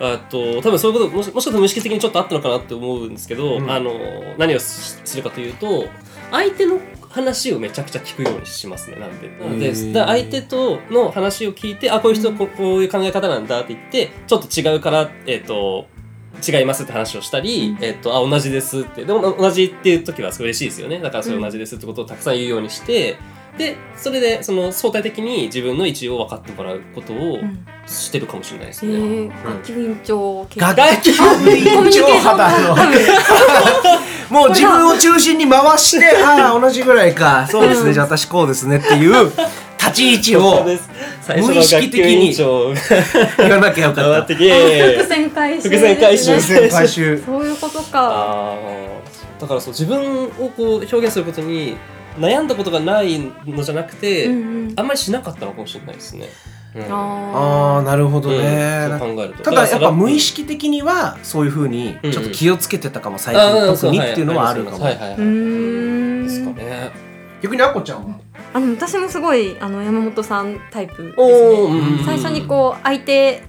Speaker 2: あと多分そういうこともしもしかしたら無意識的にちょっとあったのかなって思うんですけど、うん、あの何をするかというと相手の話をめちゃくちゃ聞くようにしますねなんで。なんで相手との話を聞いてあこういう人はここういう考え方なんだって言ってちょっと違うからえっ、ー、と違いますって話をしたり、えっ、ー、と、あ、同じですって。でも、同じっていう時はすごい嬉しいですよね。だからそれ同じですってことをたくさん言うようにして、でそれでその相対的に自分の位置を分かってもらうことをしてるかもしれないですね。うん、
Speaker 3: 学級委員長
Speaker 1: 学級委員長肌の。もう自分を中心に回してああ同じぐらいか。そうですね。じゃあ私こうですねっていう立ち位置を無意識的に言わなきゃよかった。
Speaker 3: 伏線回収、
Speaker 2: 伏線回収、
Speaker 3: そういうことか。
Speaker 2: だからそう自分をこう表現することに悩んだことがないのじゃなくて、うんうん、あんまりしなかったのかもしれないですね。
Speaker 1: うん、ああなるほどね、うん、考えると。ただやっぱ無意識的にはそういうふうにちょっと気をつけてたかも、最近特にっていうのはあるかも。ですかね。逆にあこちゃんは？
Speaker 3: あの私もすごいあの山本さんタイプですね。最初にこう相手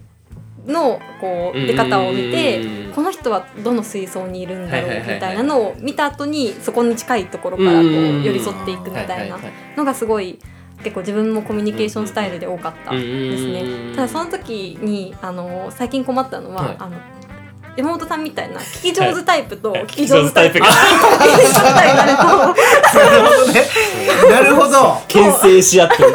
Speaker 3: のこう出方を見てこの人はどの水槽にいるんだろうみたいなのを見た後にそこに近いところからこう寄り添っていくみたいな。のがすごい結構自分もコミュニケーションスタイルで多かったですね。ただその時にあの最近困ったのは、はい、あの山本さんみたいな聞き上手タイプと聞き上手タイプ。が。なる
Speaker 1: ほどね。なるほど。
Speaker 2: 牽制し合ってる。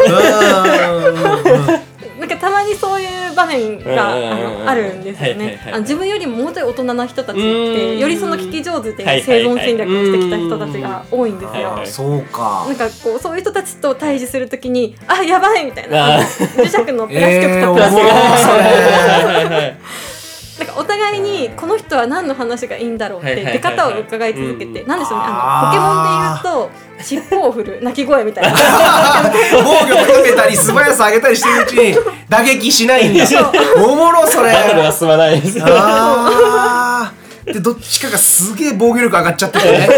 Speaker 3: なんかたまにそういう場面があのあるんですよね。自分よりももうちょい大人な人たちってよりその聞き上手で生存戦略をしてきた人たちが多いんですよ。
Speaker 1: そうか。
Speaker 3: なんかこうそういう人たちと対峙するときにあやばいみたいな。磁石のプラス極とプラス極。なんかお互いにこの人は何の話がいいんだろうって出方を伺い続けて、なんでしょうね。あのポケモンで言うと尻尾を振る鳴き声みたいな。防
Speaker 1: 御をかけたり素早さ上げたりしてるうちに打撃しないんだ。おもろそれ。バ
Speaker 2: トルが進まないです
Speaker 1: でどっちかがすげえ防御力上がっちゃっててね。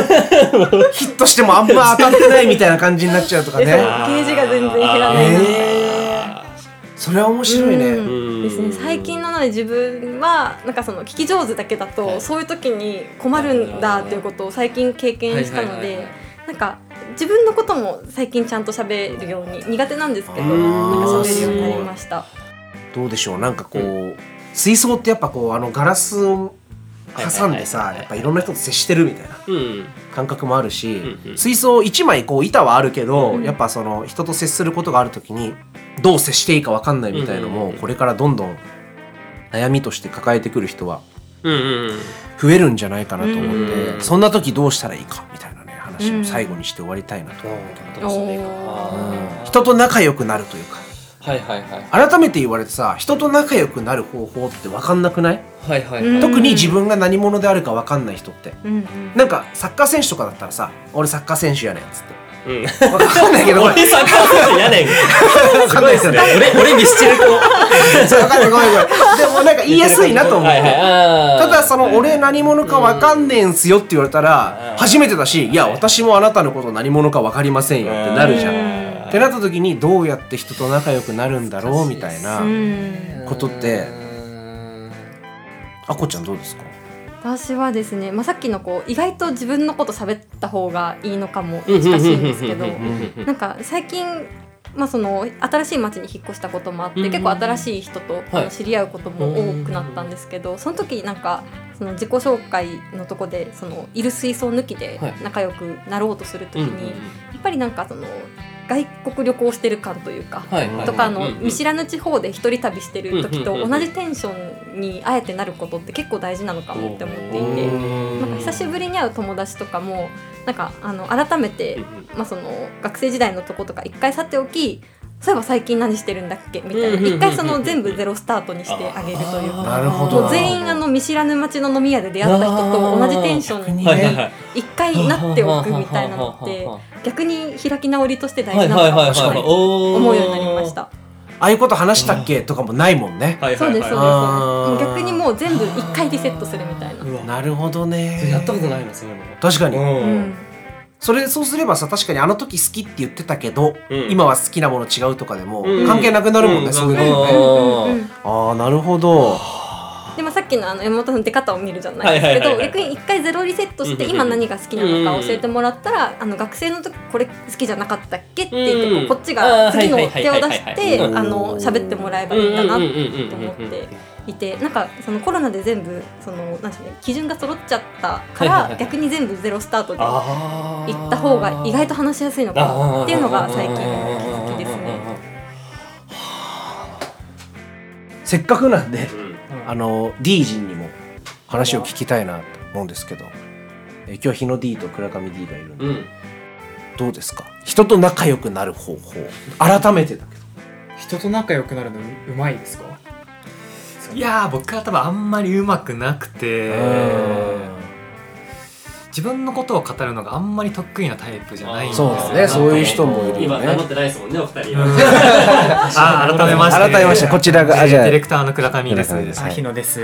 Speaker 1: ヒットしてもあんま当たってないみたいな感じになっちゃうとかね。ゲ
Speaker 3: ージが全然減らない、えー
Speaker 1: それは面白いね、
Speaker 3: ですね。最近のなで自分はなんかその聞き上手だけだと、はい、そういう時に困るんだっていうことを最近経験したので、なんか自分のことも最近ちゃんと喋るように苦手なんですけどなんか喋るようになりました。
Speaker 1: どうでしょう。なんかこう、うん、水槽ってやっぱこうあのガラスを挟んでさやっぱいろんな人と接してるみたいな感覚もあるし、水槽1枚こう板はあるけど、やっぱその人と接することがある時にどう接していいか分かんないみたいのもこれからどんどん悩みとして抱えてくる人は増えるんじゃないかなと思ってそんな時どうしたらいいかみたいなね話を最後にして終わりたいなと思って人と仲良くなるというか
Speaker 2: はいはいは
Speaker 1: い、改めて言われてさ人と仲良くなる方法って分かんなくない？はいはい、はい、特に自分が何者であるか分かんない人って、うんうん、なんかサッカー選手とかだったらさ俺サッカー選手やねんっつって。うん、分かんないけど。
Speaker 2: 俺サッカー選手やねん。分かんないですよね。俺俺ミスチル子。
Speaker 1: 分かんないごめんごめん。でもなんか言いやすいなと思う。はい、ただその俺何者か分かんねえんすよって言われたら初めてだしいや私もあなたのこと何者か分かりませんよってなるじゃんってなった時にどうやって人と仲良くなるんだろうみたいなことってあこちゃんどうですか？
Speaker 3: 私はですね、まあ、さっきのこう意外と自分のこと喋った方がいいのかも難しいんですけどなんか最近まあ、その新しい町に引っ越したこともあって、結構新しい人と知り合うことも多くなったんですけど、その時なんかその自己紹介のとこでそのいる水槽抜きで仲良くなろうとする時に、やっぱりなんかその外国旅行してる感というか、とかあの見知らぬ地方で一人旅してる時と同じテンションにあえてなることって結構大事なのかもって思っていてなんか久しぶりに会う友達とかもなんかあの改めて、まあ、その学生時代のとことか一回去っておきそういえば最近何してるんだっけ？みたいな一回その全部ゼロスタートにしてあげるというか
Speaker 1: なるほど
Speaker 3: 全員あの見知らぬ街の飲み屋で出会った人と同じテンションに一回なっておくみたいなのって逆に開き直りとして大事なのかなと思うようになりました。
Speaker 1: ああいうこと話したっけとかもないもんね。
Speaker 3: そうですそうです。逆にもう全部一回リセットするみたいな。
Speaker 1: なるほどね。
Speaker 2: やったことないのそういうの。
Speaker 1: 確かに。それそうすればさ確かにあの時好きって言ってたけど、うん、今は好きなもの違うとかでも、関係なくなるもんね、うん、そういうのね、ああなるほど。
Speaker 3: でもさっきのあの山本さんの出方を見るじゃないですけど逆に一回ゼロリセットして今何が好きなのか教えてもらったらあの学生の時これ好きじゃなかったっけって言ってこっちが次の手を出してあの喋ってもらえばいいんだなと思って。いてなんかそのコロナで全部そのなんね基準が揃っちゃったから、逆に全部ゼロスタートで行った方が意外と話しやすいのかなっていうのが最近の気づきですね。
Speaker 1: せっかくなんで、うん、あの D 陣にも話を聞きたいなと思うんですけど、え今日日野 D と倉上 D がいるんで、うん、どうですか？人と仲良くなる方法。改めてだけど。
Speaker 4: 人と仲良くなるのうまいですか？
Speaker 2: いや僕は多分あんまりうまくなくて。自分のことを語るのがあんまり得意なタイプじゃないんです
Speaker 1: そうですね。そういう人もいる
Speaker 2: よね。今名乗ってないですもんねお二人。あ改めまして。
Speaker 1: 改めましてこちらが
Speaker 2: ディレクターの倉上です。
Speaker 4: あ日野です、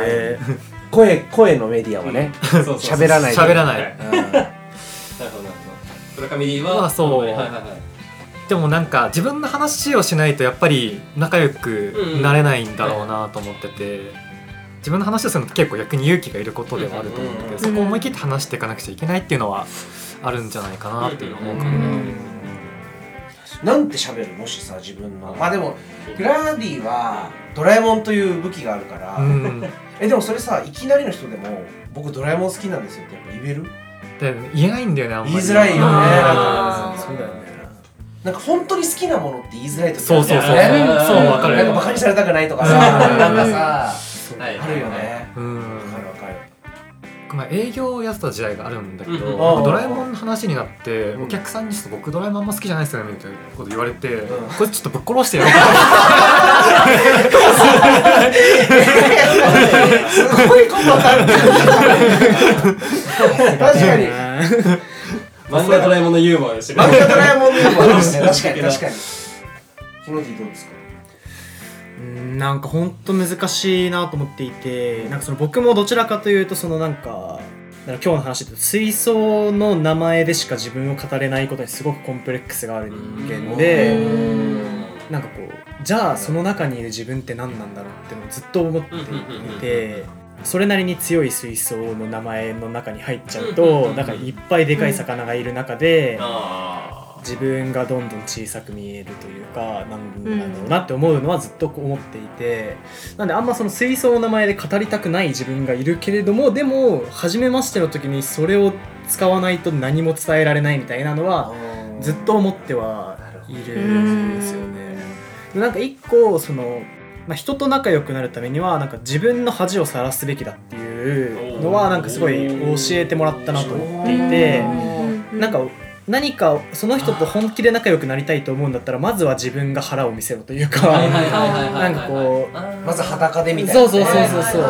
Speaker 1: 声声のメディアはね喋らない
Speaker 2: 喋らない。なるほどなるほど。倉上はまあそう。はいはいはいでもなんか自分の話をしないとやっぱり仲良くなれないんだろうなと思ってて、自分の話をするのって結構逆に勇気がいることではあると思うんだけど、そこを思い切って話していかなくちゃいけないっていうのはあるんじゃないかなっていうのを思うかな。
Speaker 1: なんて喋るもしさ自分の。まあでもグラディはドラえもんという武器があるから、うん、えでもそれさいきなりの人でも僕ドラえもん好きなんですよってやっぱ言える？
Speaker 2: 言えないんだよねあんま
Speaker 1: り。言いづらいよね。そうだよねなんか本当に好きなものって言いづらい時
Speaker 2: そうそうそう。そう
Speaker 1: わかるなんかバカにされたくないとかさなんかさあるよね。うん。わかるわかる。
Speaker 2: まあ、営業をやってた時代があるんだけど、うん、ドラえもんの話になって、うん、お客さんにちょっと僕ドラえもんあんま好きじゃないですよねみたいなこと言われて、うん、これちょっとぶっ殺してやろう
Speaker 1: すごいこと 確かに
Speaker 2: 漫画ドラえもんのユーモアです
Speaker 1: 漫画ドラえもんのユーモアですね。確かに確かに。ヒノディどうですか？
Speaker 4: うんなんか本当難しいなと思っていてなんかその僕もどちらかというとそのなんか今日の話で水槽の名前でしか自分を語れないことにすごくコンプレックスがある人間でなんかこうじゃあその中にいる自分って何なんだろうっていうのをずっと思っていてそれなりに強い水槽の名前の中に入っちゃうとなんかいっぱいでかい魚がいる中で自分がどんどん小さく見えるというかなんなんだろうなって思うのはずっと思っていてなんであんまその水槽の名前で語りたくない自分がいるけれどもでも初めましての時にそれを使わないと何も伝えられないみたいなのはずっと思ってはいるんですよね。なんか一個そのまあ、人と仲良くなるためにはなんか自分の恥をさらすべきだっていうのはなんかすごい教えてもらったなと思っていてなんか何かその人と本気で仲良くなりたいと思うんだったらまずは自分が腹を見せろというかなんかこ
Speaker 1: うまず裸でみた
Speaker 4: いな、そうそうそうそうそう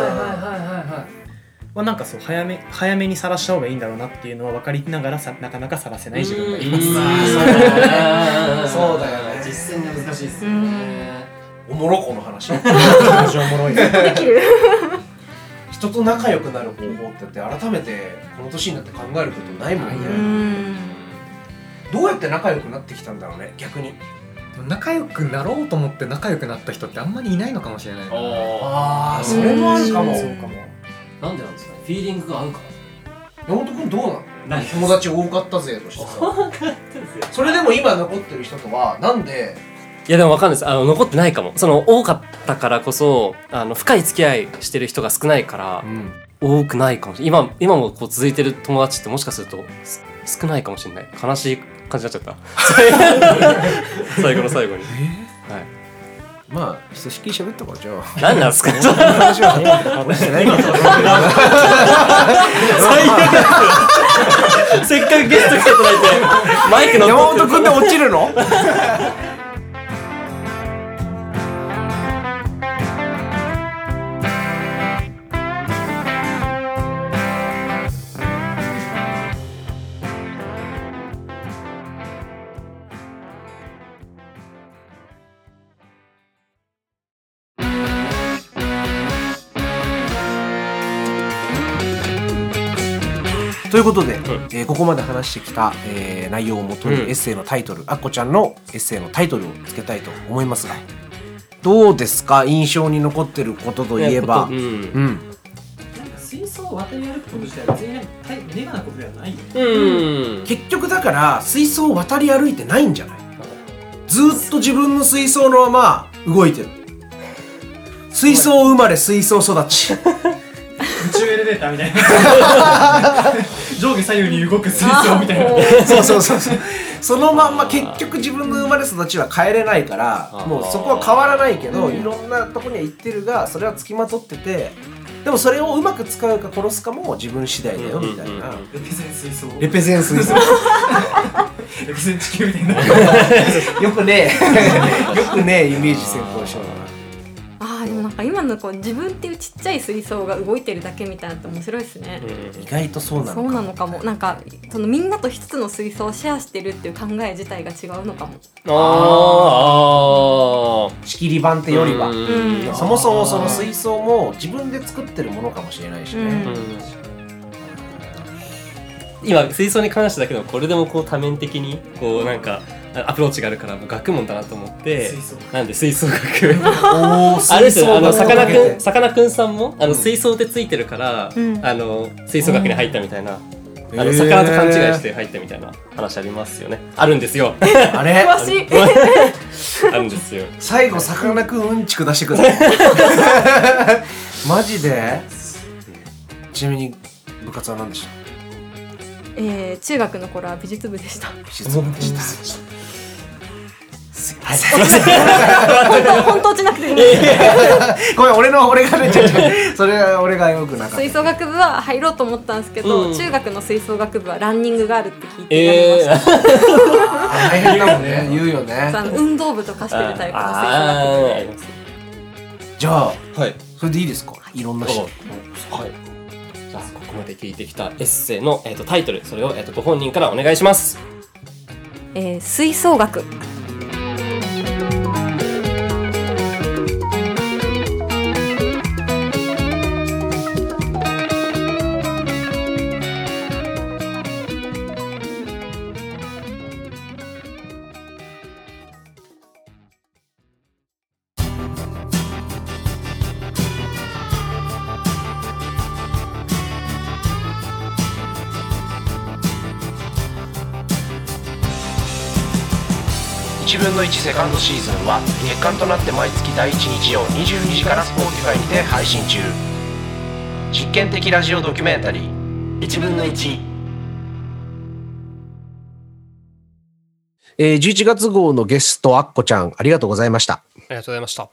Speaker 4: まあ、なんかそう早め早めにさらした方がいいんだろうなっていうのは分かりながらさなかなかさらせない自分がいます。
Speaker 1: そうだよね。実践が難しいですよね。おもろこの話。おもろい。人と仲良くなる方法って改めてこの年になって考えることないもんね。どうやって仲良くなってきたんだろうね逆に。
Speaker 5: 仲良くなろうと思って仲良くなった人ってあんまりいないのかもしれない。
Speaker 1: ああ、それもあるかも。そうかも。
Speaker 2: なんでなんですか？ねフィーリングが合うか
Speaker 1: 山本君どうなの？友達多かったぜとしてさ それでも今残ってる人とはなんで
Speaker 2: いやでも分かんないです。あの残ってないかも。その多かったからこそあの深い付き合いしてる人が少ないから、うん、多くないかもしれない。今今もこう続いてる友達ってもしかすると少ないかもしれない。悲しい感じになっちゃった。最後の最後に、
Speaker 1: えー、はい。まあ、ひとしきり喋ったからじゃあ。
Speaker 2: 何なんですか？話は。してないせっかくゲスト来ていただいて、マイクの。
Speaker 1: 山本君で落ちるの？ということで、うん、えー、ここまで話してきた、えー、内容をもとにエッセイのタイトル、うん、あっこちゃんのエッセイのタイトルをつけたいと思いますがどうですか？印象に残ってることといえば。うん、うん。
Speaker 4: 水槽を渡り歩くこと自体は別にネガなことではないよ、
Speaker 1: ね、結局だから水槽を渡り歩いてないんじゃない？ずっと自分の水槽のまま動いてる。水槽生まれ水槽育ち宇
Speaker 4: 宙エレベーターみたいな。上下左右に動く水槽みたいな。
Speaker 1: そうそうそうそう。そのまんま結局自分の生まれ育ちは変えれないからもうそこは変わらないけどいろんなとこには行ってるがそれはつきまとっててでもそれをうまく使うか殺すかも自分次第だよみたいな。
Speaker 4: レペゼン水槽。
Speaker 1: レペゼン水槽。
Speaker 4: レペゼン地球みたいな
Speaker 1: よくねよくねイメージ先行しような
Speaker 3: でもなんか今のこう自分っていうちっちゃい水槽が動いてるだけみたいなって面白いですね、
Speaker 1: うん、意外とそうなのか。
Speaker 3: そうなのかも。なんかそのみんなと一つの水槽をシェアしてるっていう考え自体が違うのかも。
Speaker 1: ああ仕切り版ってよりは、うん、そもそもその水槽も自分で作ってるものかもしれないしね、うん。
Speaker 2: 今水槽に関してだけどこれでもこう多面的にこうなんかアプローチがあるからもう学問だなと思ってなんで吹奏楽あれですよあのさかなクンさかなクンさんもあの水槽でついてるから、うん、あの吹奏楽に入ったみたいな、あの魚と勘違いして入ったみたいな話ありますよね。あるんですよ。
Speaker 1: あれ？
Speaker 3: 詳しい。
Speaker 2: あるんですよ。
Speaker 1: 最後さかなクンうんちく出してください。マジで？ちなみに部活は何でした？
Speaker 3: えー、中学の頃は美術部でした。美術部でした。はい、本当じゃなくてい。い。
Speaker 1: ごめん俺の俺がねそれは俺がよくなかった
Speaker 3: 吹奏楽部は入ろうと思ったんですけど、うん、中学の吹奏楽部はランニングがあるって聞い。てやりました、え
Speaker 1: ー、大変だもんね言うよね
Speaker 3: 運動部とかしてるタイプの吹奏楽部
Speaker 1: じゃあ、はい、それでい。い。ですかい。ろんな人はい。
Speaker 2: じゃあここまで聞い。てきたエッセイの、えーと、タイトルそれを、えーと、とご本人からお願い。します。
Speaker 3: えー、吹奏楽
Speaker 1: 1分の1セカンドシーズンは月間となって毎月第1日曜22時から Spotify にて配信中実験的ラジオドキュメンタリー1分の1えー、11月号のゲスト、アッコちゃん、ありがとうございました。あ
Speaker 2: りがとうございました。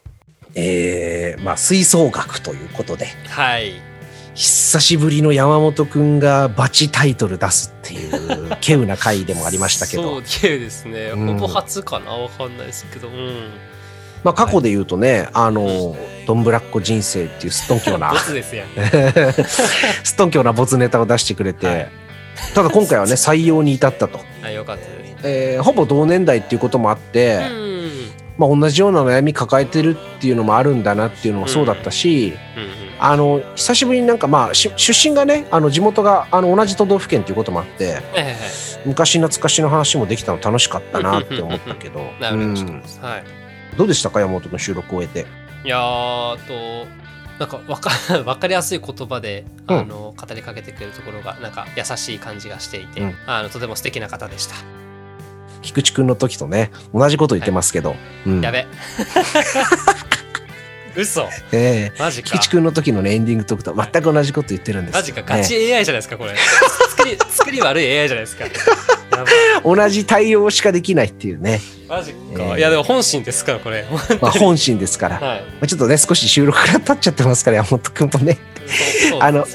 Speaker 1: えー、まあ、吹奏楽ということで。
Speaker 2: はい。
Speaker 1: 久しぶりの山本くんがバチタイトル出すっていう、稀有な回でもありましたけど。
Speaker 2: そう、稀有ですね。ほぼ初かな？わかんないですけど。うん。
Speaker 1: まあ、過去で言うとね、はい、あの、ドンブラッコ人生っていうすっとんきょうな。
Speaker 2: す
Speaker 1: っとんきょうなボツネタを出してくれて、はい、ただ今回はね、採用に至ったと。
Speaker 2: はい、よかったです。
Speaker 1: えー、ほぼ同年代っていうこともあって、まあ、同じような悩み抱えてるっていうのもあるんだなっていうのもそうだったし、あの久しぶりになんかまあ出身がねあの地元があの同じ都道府県っていうこともあって、昔懐かしの話もできたの楽しかったなって思ったけど、ど。うでしたか山本の収録を終えて？
Speaker 2: いやとなんか分か 分かりやすい言葉で、あの語りかけてくれるところがなんか優しい感じがしていて、うん、あのとても素敵な方でした。
Speaker 1: 菊池くんの時とね同じこと言ってますけど、はい。
Speaker 2: うん、やべ 嘘。
Speaker 1: ええ。ー、マジか。菊池くんの時のねエンディングトークと全く同じこと言ってるんです。
Speaker 2: マジか。ガチ AI じゃないですかこれ。作り作り悪い AI じゃないですか。
Speaker 1: 同じ対応しかできないっていうね。
Speaker 2: マジか、えー、いやでも本心ですからこれ、
Speaker 1: まあ、本心ですから、はい、まあ、ちょっとね少し収録から経っちゃってますから山本君もね。あの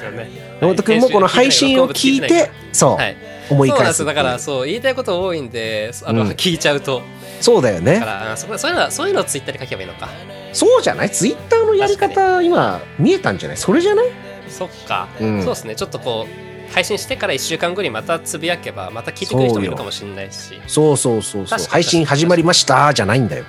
Speaker 1: 山本君もこの配信を聞いてそう、はい。思い返
Speaker 2: すだからそう言いたいこと多いんであの、うん、聞いちゃうと。
Speaker 1: そうだよね。
Speaker 2: だからそそういうのそういうのをツイッターに書けばいいのか
Speaker 1: そうじゃない？ツイッターのやり方今見えたんじゃない？それじゃない？
Speaker 2: そっか、うん、そうですね。ちょっとこう配信してから1週間後にまたつぶやけばまた聞いてくる人もいるかもしれないし。
Speaker 1: そうそうそうそう配信始まりましたじゃないんだよ。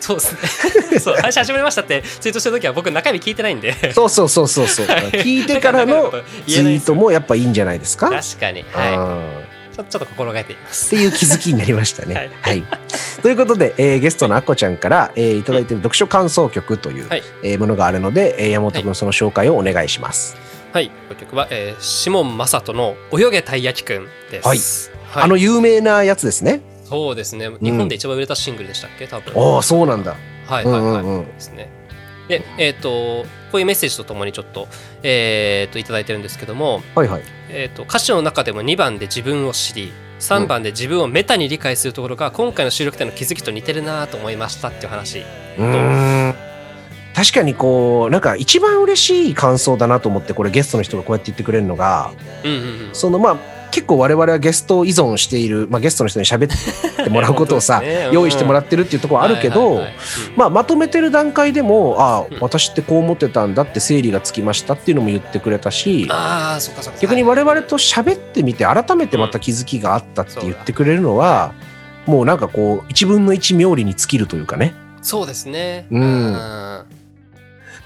Speaker 2: そうですね。そう、配信始まりましたってツイートしてる時は僕中身聞いてないんで。
Speaker 1: そうそうそうそうそう。聞いてからのツイートもやっぱいいんじゃないですか？
Speaker 2: 確かに。はい。ちょちょっと心がけています。
Speaker 1: っていう気づきになりましたね。はい、はい。ということで、えー、ゲストのあこちゃんから、えー、いただいている読書感想曲という、はい、えー、ものがあるので、えー、山本君その紹介をお願いします。
Speaker 2: はい、この曲は、えー、シモン・マサトの「泳げたい焼きくん」です、
Speaker 1: はい。はい、あの有名なやつですね。
Speaker 2: そうですね。日本で一番売れたシングルでしたっけ、多分。
Speaker 1: ああ、そうなんだ。
Speaker 2: はいはいはい。ですね。で、えっ、ー、と、こういうメッセージとともにちょっと、えっ、ー、と、いただいてるんですけども、
Speaker 1: はいはい。
Speaker 2: えっ、と、歌詞の中でも2番で自分を知り、3番で自分をメタに理解するところが今回の収録点の気づきと似てるなと思いましたっていう話
Speaker 1: うん。確かにこうなんか一番嬉しい感想だなと思ってこれゲストの人がこうやって言ってくれるのが、うんうんうん、そのまあ結構我々はゲスト依存している、まあ、ゲストの人に喋ってもらうことをさ、ね。うん、用意してもらってるっていうところはあるけど、まあ、まとめてる段階でもああ私ってこう思ってたんだって整理がつきましたっていうのも言ってくれたし逆に我々と喋ってみて改めてまた気づきがあったって言ってくれるのは、もうなんかこう1分の1妙理に尽きるというかね。
Speaker 2: そうですね、
Speaker 1: うん、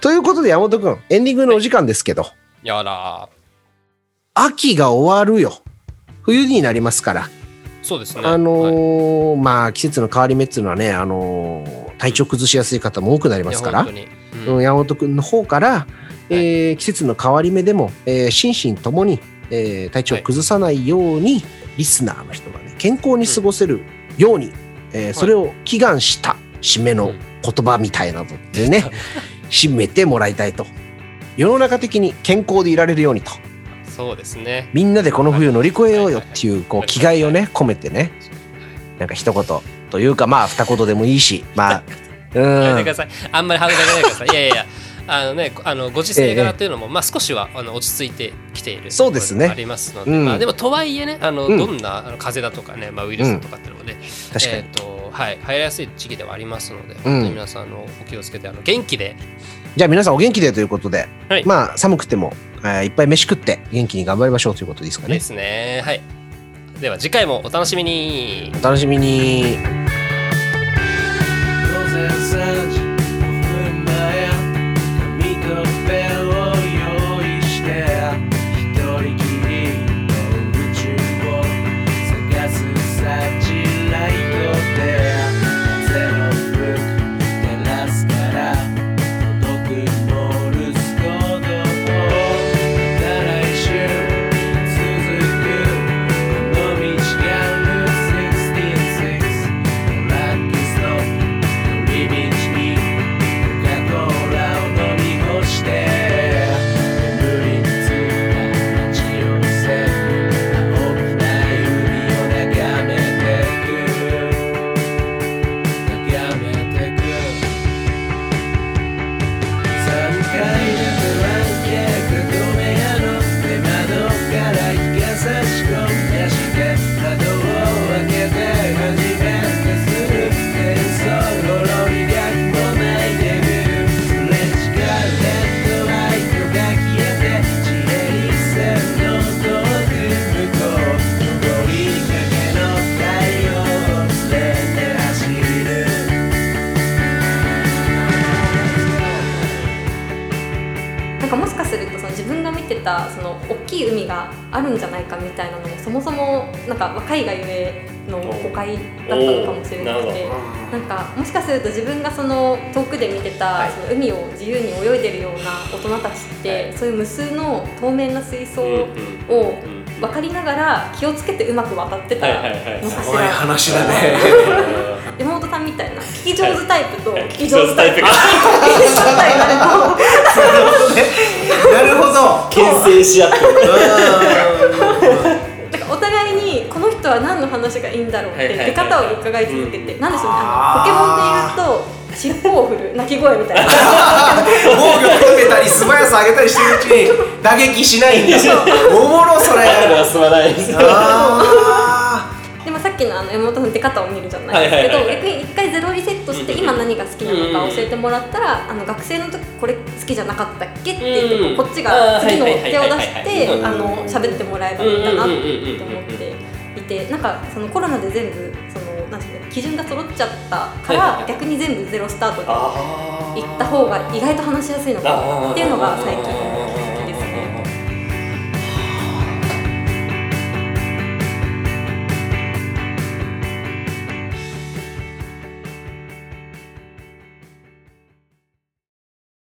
Speaker 1: ということで山本君エンディングのお時間ですけど。
Speaker 2: やら
Speaker 1: 秋が終わるよ。冬になりますから。
Speaker 2: そうですね。
Speaker 1: あのーはい、まあ季節の変わり目っていうのはね、あのー、体調崩しやすい方も多くなりますから、うん、山本君の方から、えー、季節の変わり目でも、えー、心身ともに、えー、体調を崩さないように、はい、リスナーの人がね健康に過ごせるように、うん、えー、それを祈願した締めの言葉みたいなのでね、締めてもらいたいと。世の中的に健康でいられるようにと。
Speaker 2: そうですね。
Speaker 1: みんなでこの冬乗り越えようよっていうこう気概をね込めてね。なんか一言というかまあ二言でもいいしまあ
Speaker 2: うん。やめてください。あんまりハードル上げないでください。いやいや。あのね、あのご時世柄というのも、ええ、まあ、少しはあの落ち着いてきている
Speaker 1: そうですね。
Speaker 2: ありますので、うん、まあ、でもとはいえねあの、うん、どんな風邪だとかね、まあ、ウイルスとかっていうのもね、うん、
Speaker 1: え
Speaker 2: ーとはい、流行りやすい時期ではありますので、本当に皆さんあのお気をつけてあの元気で。
Speaker 1: じゃあ皆さんお元気でということで、はい、まあ寒くてもえー、いっぱい飯食って元気に頑張りましょうということですかね。
Speaker 2: ですね。はい。では次回もお楽しみに。
Speaker 1: お楽しみに。
Speaker 3: あるんじゃないかみたいなのもそもそもなんか若いがゆえの誤解だったのかもしれなくてなん。かもしかすると自分がその遠くで見てたその海を自由に泳いでるような大人たちってそういう無数の透明な水槽を分かりながら気をつけてうまく渡ってたのかしら。
Speaker 1: 話だね
Speaker 3: みたいな。聞き上手タイプと聞き上手タイプ。が聞き上手タイプ。に
Speaker 1: なるほど。
Speaker 2: 牽制し合って
Speaker 3: お互いにこの人は何の話がいいんだろうって出方を伺い続けて、なんでしょうね。あのポケモンでいうと尻尾を振る鳴き声みたいな。
Speaker 1: 防御止めたり素早さ上げたりしてるうちに打撃しないんだ。おもろそれ。
Speaker 2: 進まない
Speaker 3: きのあの山本さん出方を見るじゃないですけど、逆に一回ゼロリセットして今何が好きなのか教えてもらったら、あの学生の時これ好きじゃなかったっけって言ってこっちが次の手を出してあの喋ってもらえばいいかなと思っていてなんかそのコロナで全部そのなんていう基準が揃っちゃったから逆に全部ゼロスタートで行った方が意外と話しやすいのかっていうのが最近